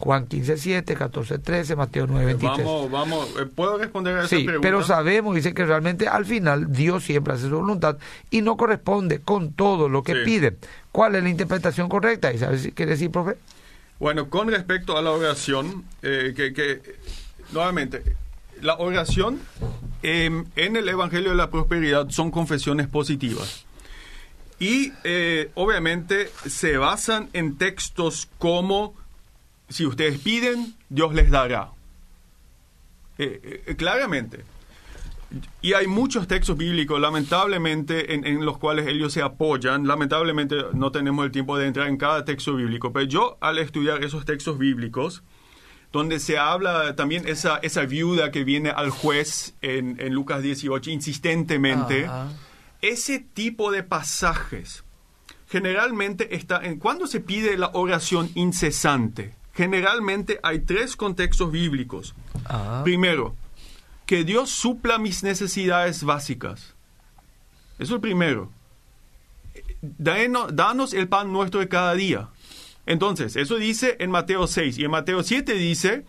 Juan 15, 7, 14, 13, Mateo 9, 23. Vamos, vamos, eh, ¿puedo responder a esa sí, pero sabemos, dice que realmente al final Dios siempre hace su voluntad y no corresponde con todo lo que pide. ¿Cuál es la interpretación correcta? ¿Y sabes qué decir, profe? Bueno, con respecto a la oración, eh, que, que, nuevamente, la oración em, en el Evangelio de la Prosperidad son confesiones positivas. Y eh, obviamente se basan en textos como si ustedes piden, Dios les dará. Eh, eh, claramente. Y hay muchos textos bíblicos, lamentablemente, en, los cuales ellos se apoyan. Lamentablemente no tenemos el tiempo de entrar en cada texto bíblico, pero yo al estudiar esos textos bíblicos, donde se habla también esa, esa viuda que viene al juez en, Lucas 18 insistentemente, ese tipo de pasajes generalmente está en cuando se pide la oración incesante generalmente hay tres contextos bíblicos. Ah. Primero, que Dios supla mis necesidades básicas. Eso es el primero. Danos, el pan nuestro de cada día. Entonces, eso dice en Mateo 6 y en Mateo 7 dice,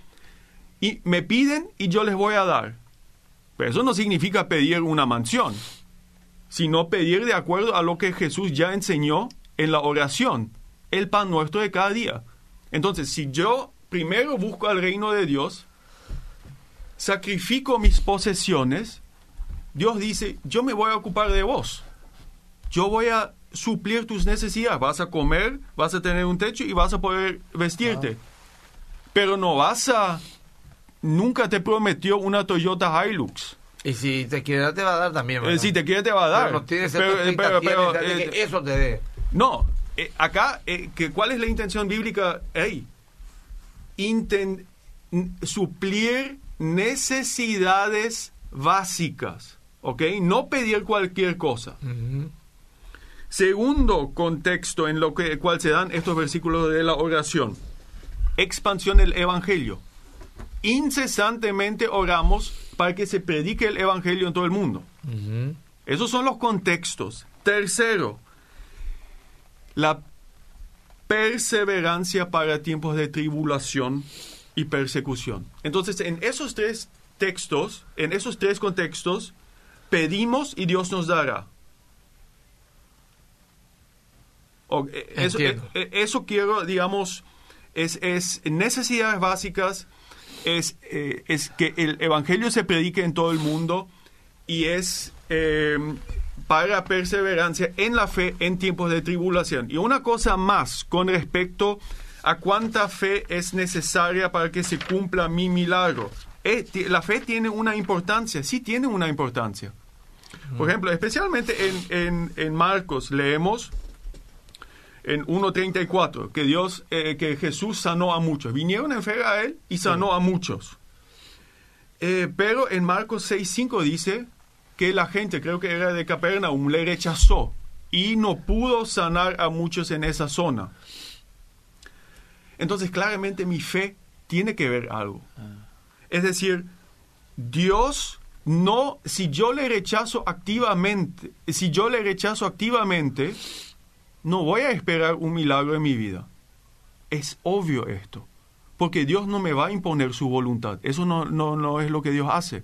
y me piden y yo les voy a dar. Pero eso no significa pedir una mansión, sino pedir de acuerdo a lo que Jesús ya enseñó en la oración, el pan nuestro de cada día. Entonces, si yo primero busco al reino de Dios, sacrifico mis posesiones, Dios dice, yo me voy a ocupar de vos. Yo voy a suplir tus necesidades. Vas a comer, vas a tener un techo y vas a poder vestirte. Pero no vas a... Nunca te prometió una Toyota Hilux. Y si te quiere te va a dar también. Eh, si te quiere te va a dar. Pero no tienes pero, eh, eso te dé. No, eh, acá, eh, que, ¿cuál es la intención bíblica? Hey, suplir necesidades básicas, ¿ok? No pedir cualquier cosa. Segundo contexto en lo que cual se dan estos versículos de la oración. Expansión del evangelio. Incesantemente oramos para que se predique el evangelio en todo el mundo. Esos son los contextos. Tercero, la perseverancia para tiempos de tribulación y persecución. Entonces, en esos tres textos, en esos tres contextos, pedimos y Dios nos dará. Eh, eso, eh, eh, eso, quiero, digamos, es, es necesidades básicas, es, es, que el Evangelio se predique en todo el mundo y es para perseverancia en la fe en tiempos de tribulación. Y una cosa más con respecto ¿A cuánta fe es necesaria para que se cumpla mi milagro? Eh, la fe tiene una importancia, sí tiene una importancia. Por ejemplo, especialmente en, en, en Marcos leemos en 1.34 que Dios, eh, que Jesús sanó a muchos. Vinieron enfermos a él y sanó a muchos. Eh, pero en Marcos 6.5 dice que la gente, creo que era de Capernaum, le rechazó y no pudo sanar a muchos en esa zona. Entonces, claramente mi fe tiene que ver algo. Ah. Es decir, Dios no, si yo le rechazo activamente, si yo le rechazo activamente, no voy a esperar un milagro en mi vida. Es obvio esto, porque Dios no me va a imponer su voluntad. Eso no, no, no es lo que Dios hace.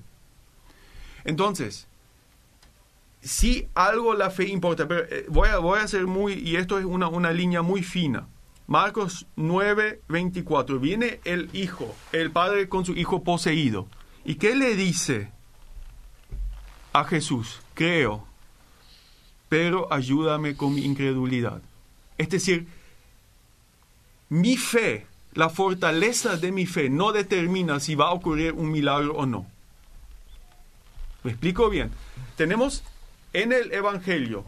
Entonces, si algo la fe importa, pero eh, voy, a, voy a hacer muy, y esto es una, una línea muy fina. Marcos 9, 24. Viene el hijo, el padre con su hijo poseído. ¿Y qué le dice a Jesús? Creo, pero ayúdame con mi incredulidad. Es decir, mi fe, la fortaleza de mi fe no determina si va a ocurrir un milagro o no. ¿Me explico bien? Tenemos en el Evangelio,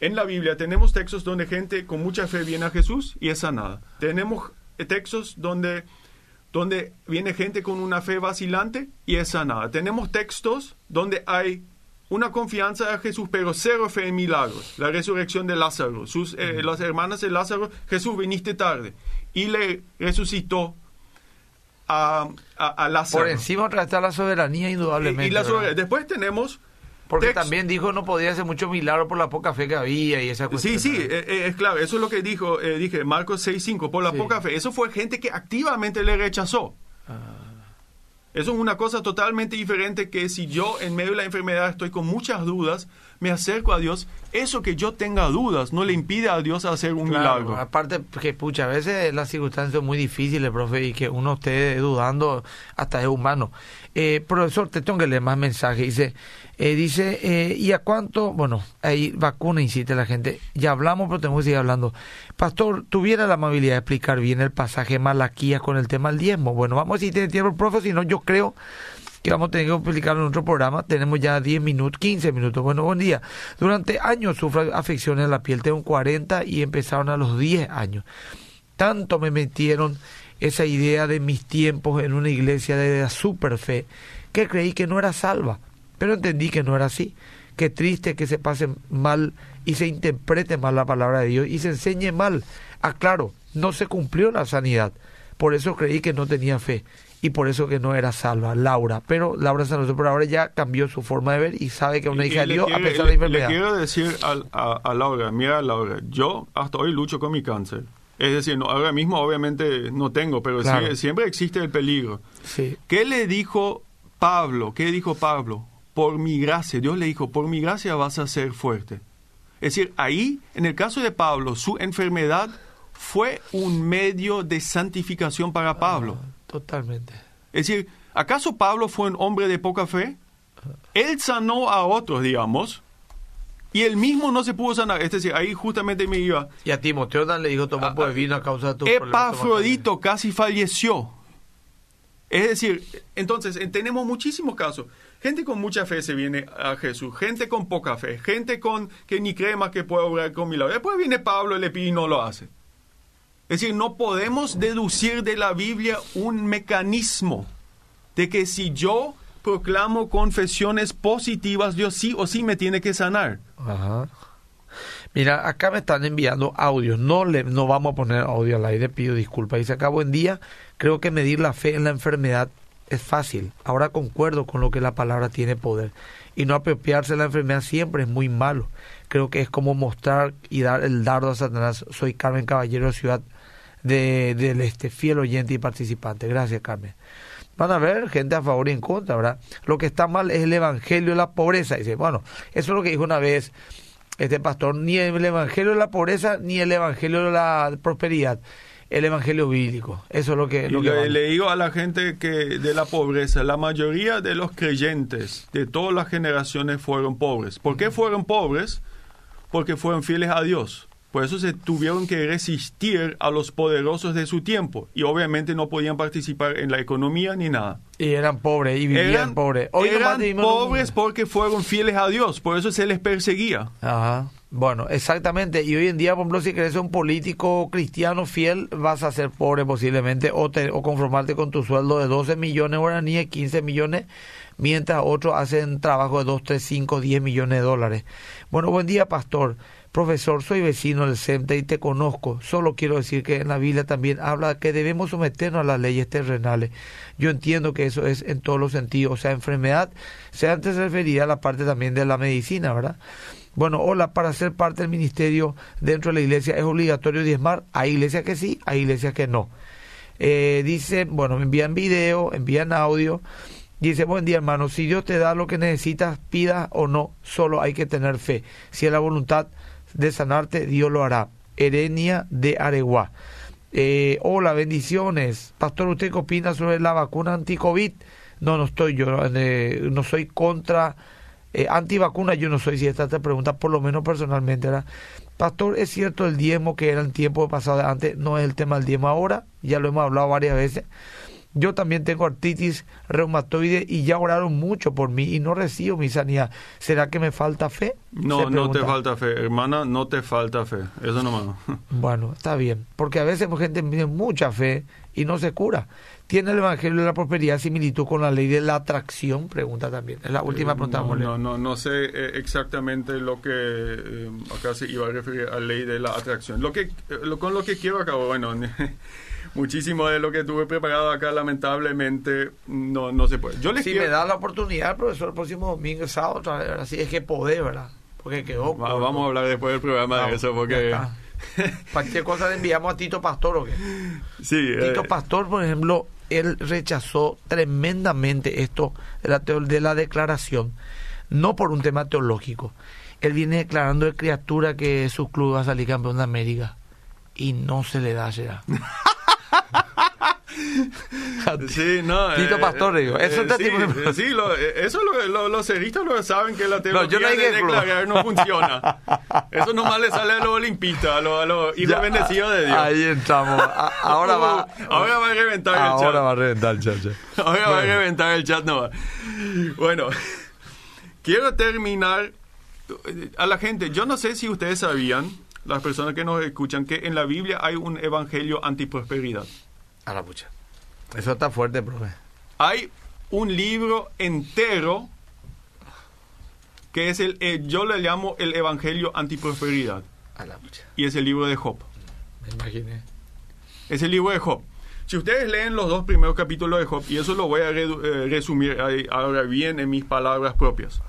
en la Biblia, tenemos textos donde gente con mucha fe viene a Jesús y es sanada. Tenemos textos donde, donde viene gente con una fe vacilante y es sanada. Tenemos textos donde hay una confianza a Jesús, pero cero fe en milagros. La resurrección de Lázaro, sus, eh, las hermanas de Lázaro, Jesús viniste tarde y le resucitó a, a, Lázaro. Por encima está la soberanía, indudablemente. Y, después tenemos... Porque también dijo no podía hacer mucho milagro por la poca fe que había y esa cuestión. Sí, sí, eh, eh, es claro. Eso es lo que dijo, dije, Marcos 6.5, por la poca fe. Eso fue gente que activamente le rechazó. Ah. Eso es una cosa totalmente diferente que si yo en medio de la enfermedad estoy con muchas dudas, me acerco a Dios, eso que yo tenga dudas no le impide a Dios hacer un milagro. Aparte que, pucha, a veces las circunstancias son muy difíciles, profe, y que uno esté dudando hasta es humano. Eh, profesor, te tengo que leer más mensajes. Dice, eh, dice, eh, ¿y a cuánto? Bueno, ahí vacuna incita la gente. Ya hablamos, pero tenemos que seguir hablando. Pastor, tuviera la amabilidad de explicar bien el pasaje Malaquías con el tema del diezmo. Bueno, vamos a si tiene tiempo el profe, si no, yo creo que vamos a tener que explicarlo en otro programa. Tenemos ya 10 minutos, 15 minutos. Bueno, buen día. Durante años sufro afecciones en la piel. Tengo 40 y empezaron a los 10 años. Tanto me metieron esa idea de mis tiempos en una iglesia de la super fe que creí que no era salva pero entendí que no era así. Qué triste que se pase mal y se interprete mal la palabra de Dios y se enseñe mal. Aclaro, no se cumplió la sanidad. Por eso creí que no tenía fe y por eso que no era salva, Laura. Pero Laura San por ahora ya cambió su forma de ver y sabe que una hija de Dios a pesar de la enfermedad. Le quiero decir a, a, Laura, mira Laura, yo hasta hoy lucho con mi cáncer. Es decir, no, ahora mismo obviamente no tengo, pero siempre existe el peligro. Sí. ¿Qué le dijo Pablo? ¿Qué dijo Pablo? Por mi gracia, Dios le dijo, por mi gracia vas a ser fuerte. Es decir, ahí, en el caso de Pablo, su enfermedad fue un medio de santificación para Pablo. Ah, totalmente. Es decir, ¿acaso Pablo fue un hombre de poca fe? Él sanó a otros, digamos, y él mismo no se pudo sanar. Es decir, ahí justamente me iba. Y a Timoteo le dijo, toma ah, pues vino a causa de tu Epafrodito casi falleció. Es decir, entonces, tenemos muchísimos casos. Gente con mucha fe se viene a Jesús, gente con poca fe, gente con que ni cree más que puede obrar con milagros. Después viene Pablo, le pide y no lo hace. Es decir, no podemos deducir de la Biblia un mecanismo de que si yo proclamo confesiones positivas, Dios sí o sí me tiene que sanar. Mira, acá me están enviando audios. No le, no vamos a poner audio al aire, pido disculpas. Y se acabó en día. Creo que medir la fe en la enfermedad es fácil. Ahora concuerdo con lo que la palabra tiene poder. Y no apropiarse de la enfermedad siempre es muy malo. Creo que es como mostrar y dar el dardo a Satanás. Soy Carmen Caballero, Ciudad de, del Este, fiel oyente y participante. Gracias, Carmen. Van a ver gente a favor y en contra, ¿verdad? Lo que está mal es el evangelio de la pobreza. Dice, bueno, eso es lo que dijo una vez este pastor, ni el evangelio de la pobreza ni el evangelio de la prosperidad el evangelio bíblico. Eso es lo que... Lo que le, digo a la gente que de la pobreza, la mayoría de los creyentes de todas las generaciones fueron pobres. ¿Por qué fueron pobres? Porque fueron fieles a Dios. Por eso se tuvieron que resistir a los poderosos de su tiempo y obviamente no podían participar en la economía ni nada. Y eran pobres y vivían Eran, pobres. Hoy eran pobres porque fueron fieles a Dios, por eso se les perseguía. Ajá. Bueno, exactamente. Y hoy en día, por ejemplo, si querés ser un político cristiano fiel, vas a ser pobre posiblemente o, te- o conformarte con tu sueldo de 12 millones guaraníes, 15 millones, mientras otros hacen trabajo de 2, 3, 5, 10 millones de dólares. Bueno, buen día, pastor. Profesor, soy vecino del CEMTE y te conozco. Solo quiero decir que en la Biblia también habla que debemos someternos a las leyes terrenales. Yo entiendo que eso es en todos los sentidos. O sea, enfermedad, se antes refería a la parte también de la medicina, ¿verdad? Bueno, hola, para ser parte del ministerio dentro de la iglesia, ¿es obligatorio diezmar? Hay iglesias que sí, hay iglesias que no. Eh, dice, bueno, me envían video, envían audio. Dice, buen día hermano, si Dios te da lo que necesitas, pida o no, solo hay que tener fe. Si es la voluntad de sanarte, Dios lo hará. Erenia de Areguá. Eh, hola, bendiciones. Pastor, ¿usted qué opina sobre la vacuna anti-COVID? No, no estoy yo, eh, no soy contra eh, antivacuna, yo no soy, si esta te pregunta, por lo menos personalmente, ¿verdad? Pastor, ¿es cierto el diezmo que era en tiempo pasado de antes? No es el tema del diezmo ahora, ya lo hemos hablado varias veces. Yo también tengo artritis reumatoide y ya oraron mucho por mí y no recibo mi sanidad. ¿Será que me falta fe? No, no te falta fe, hermana, no te falta fe. Eso nomás. Bueno, está bien, porque a veces gente tiene mucha fe y no se cura. ¿Tiene el Evangelio de la Prosperidad similitud con la ley de la atracción? Pregunta también. Es la última pregunta. No, no, no, no sé eh, exactamente lo que eh, acá se iba a referir a ley de la atracción. Lo que, eh, lo- con lo que quiero acá, bueno, muchísimo de lo que tuve preparado acá, lamentablemente, no, no se puede. Yo les Si quiero- me da la oportunidad, profesor, el próximo domingo, sábado. Si es que podés, ¿verdad? Porque quedó. Va- vamos a hablar después del programa de eso, porque... Cualquier cosa le enviamos a Tito Pastor o qué. sí, eh, Tito Pastor, por ejemplo, él rechazó tremendamente esto de la, de la declaración, no por un tema teológico. Él viene declarando de criatura que su club va a salir campeón de América y no se le da ya. Sí, no. Tito Pastor, digo, eso te sí, tipo- eh, sí, lo- eh, eso lo, lo- los ceristas lo saben que la No, teología yo no de declarar no funciona. Eso nomás le sale a los olimpistas, a los, a los hijos Ya, bendecidos de Dios. Ahí entramos. A- ahora va. Uh, ahora va a reventar el Ahora chat. va a reventar el chat. Ahora va a Bueno. reventar el chat, no va. Bueno, quiero terminar a la gente. Yo no sé si ustedes sabían, las personas que nos escuchan, que en la Biblia hay un evangelio antiprosperidad. A la pucha. Eso está fuerte, profe. Hay un libro entero que es el, eh, yo le llamo el evangelio antiprosperidad. A la pucha. Y es el libro de Job. Me imaginé. Es el libro de Job. Si ustedes leen los dos primeros capítulos de Job, y eso lo voy a redu- eh, resumir ahora bien en mis palabras propias.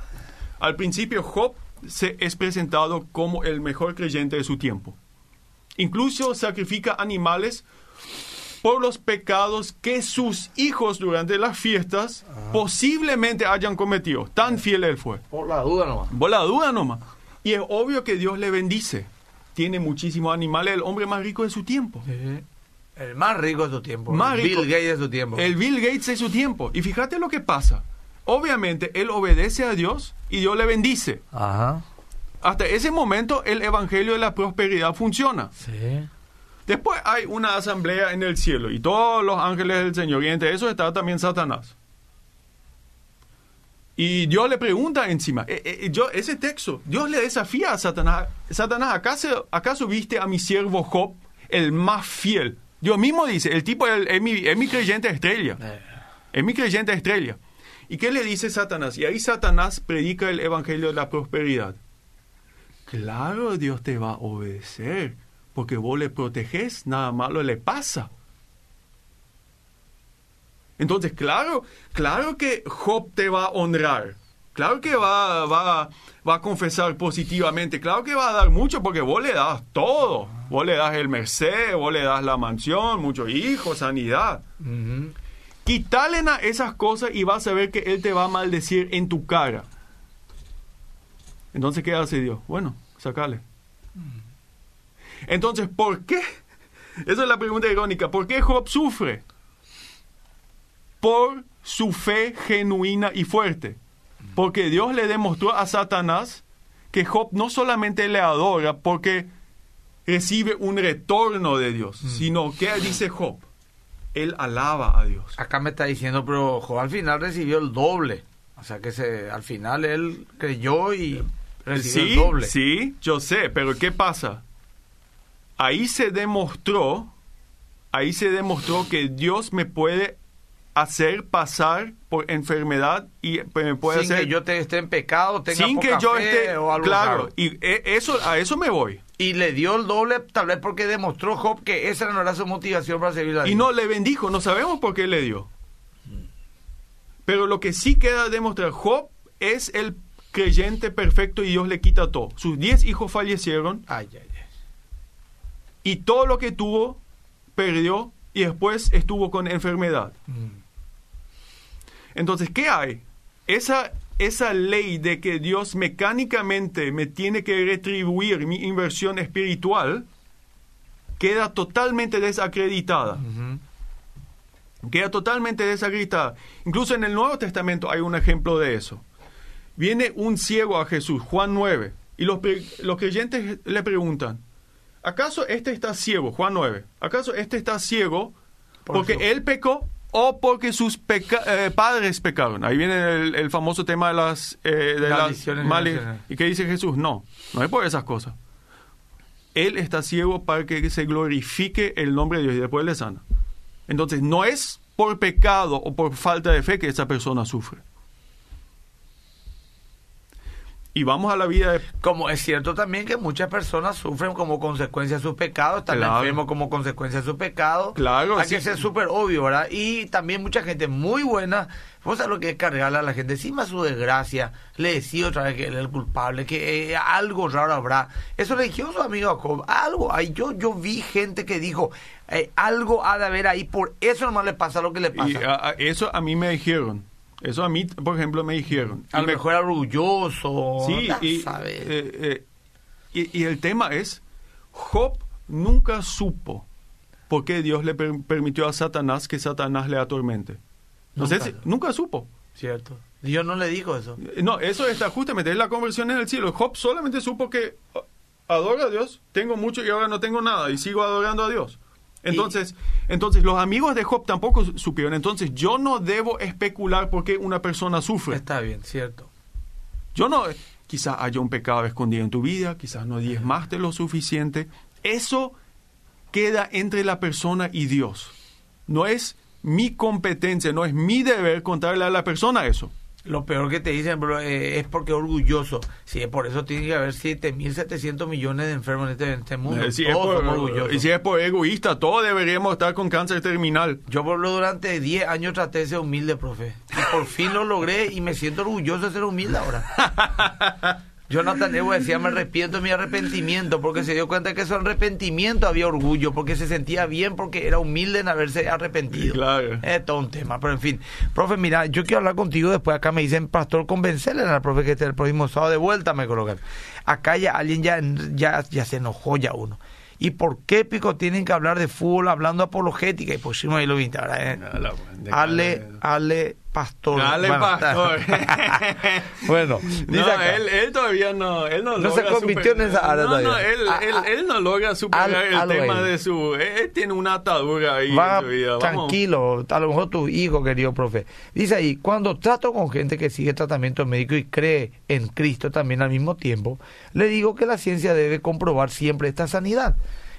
Al principio, Job se es presentado como el mejor creyente de su tiempo. Incluso sacrifica animales por los pecados que sus hijos durante las fiestas posiblemente hayan cometido. Tan fiel él fue. Por la duda nomás. Vos la duda nomás. Y es obvio que Dios le bendice. Tiene muchísimos animales, el hombre más rico de su tiempo. El más rico de su tiempo. Más el rico. Bill Gates de su tiempo. El Bill Gates de su tiempo. Y fíjate lo que pasa. Obviamente, él obedece a Dios y Dios le bendice. Ajá. Hasta ese momento, el evangelio de la prosperidad funciona. Sí. Después hay una asamblea en el cielo y todos los ángeles del Señor. Y entre esos está también Satanás. Y Dios le pregunta encima, eh, eh, yo, ese texto, Dios le desafía a Satanás, Satanás, ¿acaso, ¿acaso viste a mi siervo Job, el más fiel? Dios mismo dice, el tipo es, es mi, es mi creyente estrella. Eh, Es mi creyente estrella. ¿Y qué le dice Satanás? Y ahí Satanás predica el evangelio de la prosperidad. Claro, Dios te va a obedecer, porque vos le proteges, nada malo le pasa. Entonces, claro, claro que Job te va a honrar. Claro que va, va, va a confesar positivamente. Claro que va a dar mucho porque vos le das todo. Vos le das el merced, vos le das la mansión, muchos hijos, sanidad. Quítale esas cosas y vas a ver que Él te va a maldecir en tu cara. Entonces, ¿qué hace Dios? Bueno, sacale. Entonces, ¿por qué? Esa es la pregunta irónica. ¿Por qué Job sufre? Por su fe genuina y fuerte. Porque Dios le demostró a Satanás que Job no solamente le adora porque recibe un retorno de Dios, sino que dice Job, él alaba a Dios. Acá me está diciendo, pero Job al final recibió el doble. O sea que se, al final él creyó y recibió Sí, el doble. sí, yo sé, pero ¿qué pasa? Ahí se demostró, ahí se demostró que Dios me puede hacer pasar por enfermedad y me puede Sin hacer que yo te esté en pecado, tenga sin que yo fe esté o algo claro raro. y e- eso a eso me voy Y le dio el doble, tal vez porque demostró Job que esa no era su motivación para servir a Dios. y no le bendijo no sabemos por qué le dio pero lo que sí queda demostrar Job es el creyente perfecto y Dios le quita todo sus diez hijos fallecieron Ay, ay, ay. y todo lo que tuvo perdió y después estuvo con enfermedad Mm. Entonces, ¿qué hay? Esa, esa ley de que Dios mecánicamente me tiene que retribuir mi inversión espiritual queda totalmente desacreditada. Queda totalmente desacreditada. Incluso en el Nuevo Testamento hay un ejemplo de eso. Viene un ciego a Jesús, Juan 9, y los, los creyentes le preguntan, ¿acaso este está ciego? Juan 9, ¿acaso este está ciego Por porque él pecó o porque sus peca- eh, padres pecaron? Ahí viene el, el famoso tema de las, eh, de las Maldiciones male- generacionales. ¿Y qué dice Jesús? No, no es por esas cosas. Él está ciego para que se glorifique el nombre de Dios y después le sana. Entonces, no es por pecado o por falta de fe que esa persona sufre. Y vamos a la vida de... Como es cierto también que muchas personas sufren como consecuencia de sus pecados, están Claro. enfermos como consecuencia de sus pecados. Claro, Hay sí. que ser súper obvio, ¿verdad? Y también mucha gente muy buena, vos sabés lo que es cargarle a la gente encima su desgracia, le decía otra vez que él es el culpable, que eh, algo raro habrá. Eso religioso, amigo Jacob, algo hay. Yo, yo vi gente que dijo, eh, algo ha de haber ahí, por eso nomás le pasa lo que le pasa. Y a- a- eso a mí me dijeron. Eso a mí, por ejemplo, me dijeron. a lo me- mejor orgulloso. Sí, ya y, sabes. eh, eh, y, y el tema es, Job nunca supo por qué Dios le per- permitió a Satanás que Satanás le atormente. No sé Nunca. si- nunca supo. Cierto. Dios no le dijo eso. No, eso está justamente, es la conversión en el cielo. Job solamente supo que adoro a Dios, tengo mucho y ahora no tengo nada y sigo adorando a Dios. Entonces, entonces los amigos de Job tampoco su- supieron. Entonces yo no debo especular por qué una persona sufre. Está bien, cierto. Yo no, quizás haya un pecado escondido en tu vida, quizás no diezmaste lo suficiente. Eso queda entre la persona y Dios. No es mi competencia, no es mi deber contarle a la persona eso. Lo peor que te dicen, bro, eh, es porque es orgulloso. Sí, por eso tiene que haber 7.700 millones de enfermos en este, en este mundo. Eh, si es Todos por- orgullosos. y si es por egoísta, todos deberíamos estar con cáncer terminal. Yo por lo durante 10 años traté de ser humilde, profe. Y por fin lo logré y me siento orgulloso de ser humilde ahora. Jonathan Evo decía, me arrepiento mi arrepentimiento, porque se dio cuenta que su arrepentimiento había orgullo, porque se sentía bien, porque era humilde en haberse arrepentido. Claro. Es todo un tema, pero en fin. Profe, mira, yo quiero hablar contigo después. Acá me dicen, pastor, convencerle al profe que este el próximo sábado de vuelta me colocan. Acá ya alguien ya, ya, ya se enojó ya uno. ¿Y por qué, Pico, tienen que hablar de fútbol hablando apologética? Y pusimos ahí lo viste, ¿verdad? eh? Ale, Ale Pastor. Dale, Bueno, pastor. bueno, dice No, acá. él, él todavía no, él no, No se logra convirtió super- en esa área No, no, todavía. él, Ah, él, ah. él no logra superar Al- el tema de su... Él, tiene una atadura ahí Va en su vida. Vamos. tranquilo, a lo mejor tu hijo, querido profe. Dice ahí, cuando trato con gente que sigue tratamiento médico y cree en Cristo también al mismo tiempo, le digo que la ciencia debe comprobar siempre esta sanidad.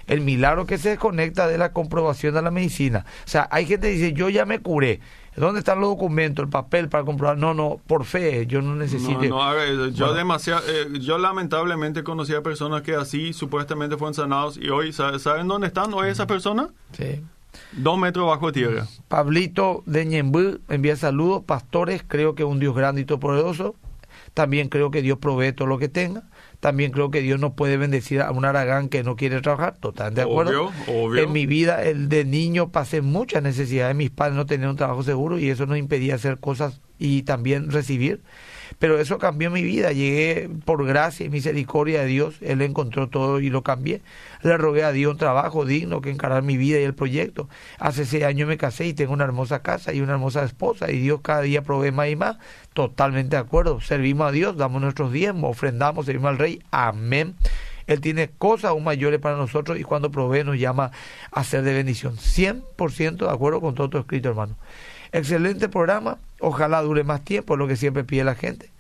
El milagro que se desconecta de la comprobación de la medicina. O sea, hay gente que dice, yo ya me curé. ¿Dónde están los documentos, el papel para comprobar? No, no, por fe, yo no necesito. No, no haga eso. Yo Bueno. demasiado, eh, yo lamentablemente conocía personas que así supuestamente fueron sanados y hoy, ¿sabe- ¿saben dónde están hoy esas personas? Sí. Dos metros bajo tierra. Pablito de Ñembú envía saludos. Pastores, creo que un Dios grande y poderoso. También creo que Dios provee todo lo que tenga. También creo que Dios no puede bendecir a un aragán que no quiere trabajar. Totalmente de acuerdo. Obvio, obvio. En mi vida, el de niño, pasé muchas necesidades. Mis padres no tenían un trabajo seguro y eso nos impedía hacer cosas y también recibir. Pero eso cambió mi vida. Llegué por gracia y misericordia de Dios. Él encontró todo y lo cambié. Le rogué a Dios un trabajo digno que encarar mi vida y el proyecto. Hace seis años me casé y tengo una hermosa casa y una hermosa esposa. Y Dios cada día provee más y más. Totalmente de acuerdo. Servimos a Dios, damos nuestros diezmos, ofrendamos, servimos al Rey. Amén. Él tiene cosas aún mayores para nosotros y cuando provee nos llama a ser de bendición. 100% de acuerdo con todo tu escrito, hermano. Excelente programa, ojalá dure más tiempo, lo que siempre pide la gente.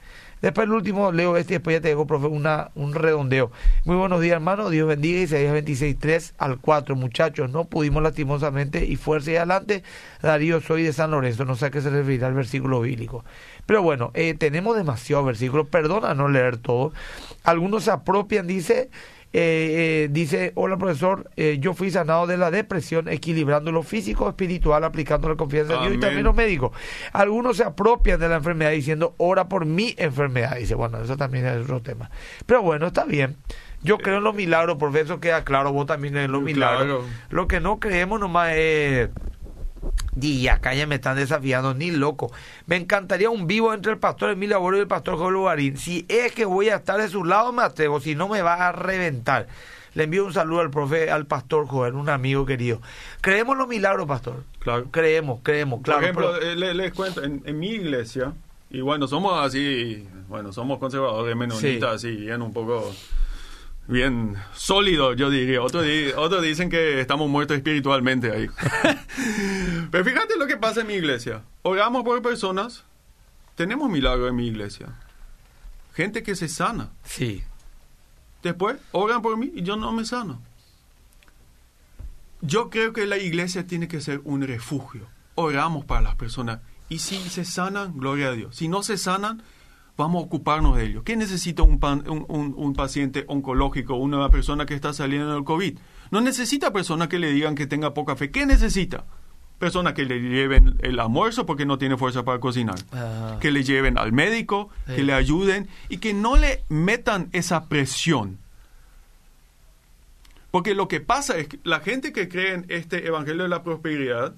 Después el último, leo este y después ya te dejo, profe, una, un redondeo. Muy buenos días, hermano. Dios bendiga. Isaías 26, 3 al 4. Muchachos, no pudimos lastimosamente y fuerza y adelante. Darío, soy de San Lorenzo. No sé a qué se referirá el versículo bíblico. Pero bueno, eh, tenemos demasiados versículos. Perdona no leer todo. Algunos se apropian, dice, eh, eh, dice, hola profesor, eh, yo fui sanado de la depresión, equilibrando lo físico, espiritual, aplicando la confianza en Dios y también los médicos. Algunos se apropian de la enfermedad diciendo, ora por mi enfermedad. Dice, bueno, eso también es otro tema. Pero bueno, está bien. Yo creo en los milagros, profesor, queda claro, vos también en los milagros. Lo que no creemos nomás es y acá ya me están desafiando, ni loco. Me encantaría un vivo entre el pastor Emilio Abuelo y el pastor Joel Lugarín. Si es que voy a estar de su lado, me atrevo. Si no, me va a reventar. Le envío un saludo al profe, al pastor Joel, un amigo querido. Creemos los milagros, pastor. Claro. Creemos, creemos, claro. Por ejemplo, eh, les, cuento, en, mi iglesia, y bueno, somos así, bueno, somos conservadores menonitas, sí. así, bien un poco bien sólido, yo diría. Otros, otros dicen que estamos muertos espiritualmente ahí. Pero fíjate lo que pasa en mi iglesia. Oramos por personas, tenemos milagros en mi iglesia. Gente que se sana. Sí. Después, oran por mí y yo no me sano. Yo creo que la iglesia tiene que ser un refugio. Oramos para las personas. Y si se sanan, gloria a Dios. Si no se sanan, vamos a ocuparnos de ello. ¿Qué necesita un, un, paciente oncológico, una persona que está saliendo del COVID? No necesita personas que le digan que tenga poca fe. ¿Qué necesita? Personas que le lleven el almuerzo porque no tiene fuerza para cocinar. Ah. Que le lleven al médico, que le ayuden y que no le metan esa presión. Porque lo que pasa es que la gente que cree en este evangelio de la prosperidad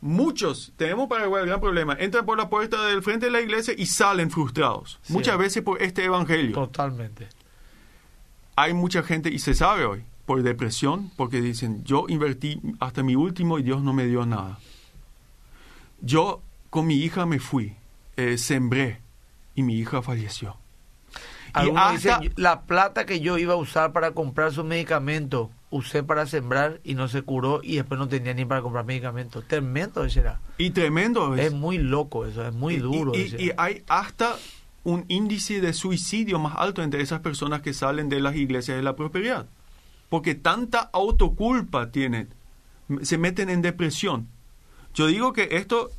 Muchos, tenemos para el gran problema, entran por la puerta del frente de la iglesia y salen frustrados. Muchas veces por este evangelio. Totalmente. Hay mucha gente, y se sabe hoy, por depresión, porque dicen, yo invertí hasta mi último y Dios no me dio nada. Yo con mi hija me fui, eh, sembré y mi hija falleció. y hasta, la plata que yo iba a usar para comprar su medicamento usé para sembrar y no se curó y después no tenía ni para comprar medicamentos. Tremendo ese era. Y tremendo es. Es muy loco eso, es muy duro. Y, y, hay hasta un índice de suicidio más alto entre esas personas que salen de las iglesias de la prosperidad. Porque tanta autoculpa tienen, se meten en depresión. Yo digo que esto,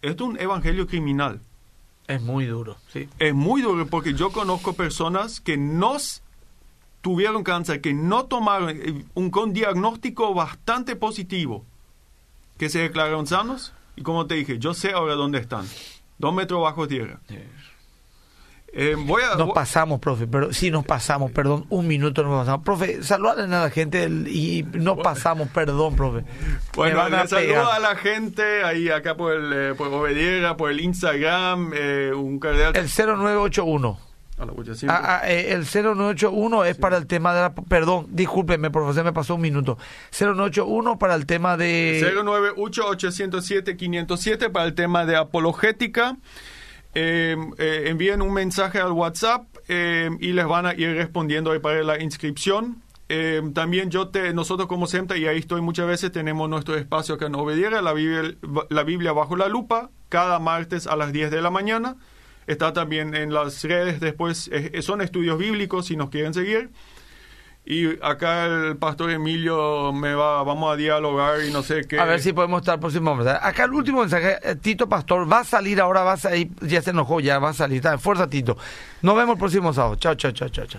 esto es un evangelio criminal. Es muy duro, sí. Es muy duro porque yo conozco personas que no tuvieron cáncer, que no tomaron eh, un diagnóstico bastante positivo, que se declararon sanos, y como te dije, yo sé ahora dónde están, dos metros bajo tierra. Eh, voy a, nos pasamos, profe, pero sí nos pasamos, perdón, un minuto nos pasamos. Profe, saludar a la gente y nos pasamos, perdón, profe. Bueno, le saludo a la gente ahí acá por el eh, por Obediera, por el Instagram, un cardenal. El 0981. Ah, ah, eh, el 0981 es para el tema de la... Perdón, discúlpeme, profesor, me pasó un minuto. 0981 para el tema de... 098-807-507 para el tema de apologética. Eh, eh, envíen un mensaje al WhatsApp y les van a ir respondiendo ahí para la inscripción. también yo te, nosotros como SEMTA, y ahí estoy muchas veces, tenemos nuestro espacio que no obediera, la Biblia, la Biblia bajo la lupa, cada martes a las 10 de la mañana. Está también en las redes después, son estudios bíblicos si nos quieren seguir. Y acá el pastor Emilio me va, vamos a dialogar y no sé qué. A ver si podemos estar próximo. Acá el último mensaje, eh, Tito Pastor, va a salir ahora, va a salir, ya se enojó, ya va a salir. Fuerza Tito. Nos vemos el próximo sábado. Chao, chao, chao, chao, chao.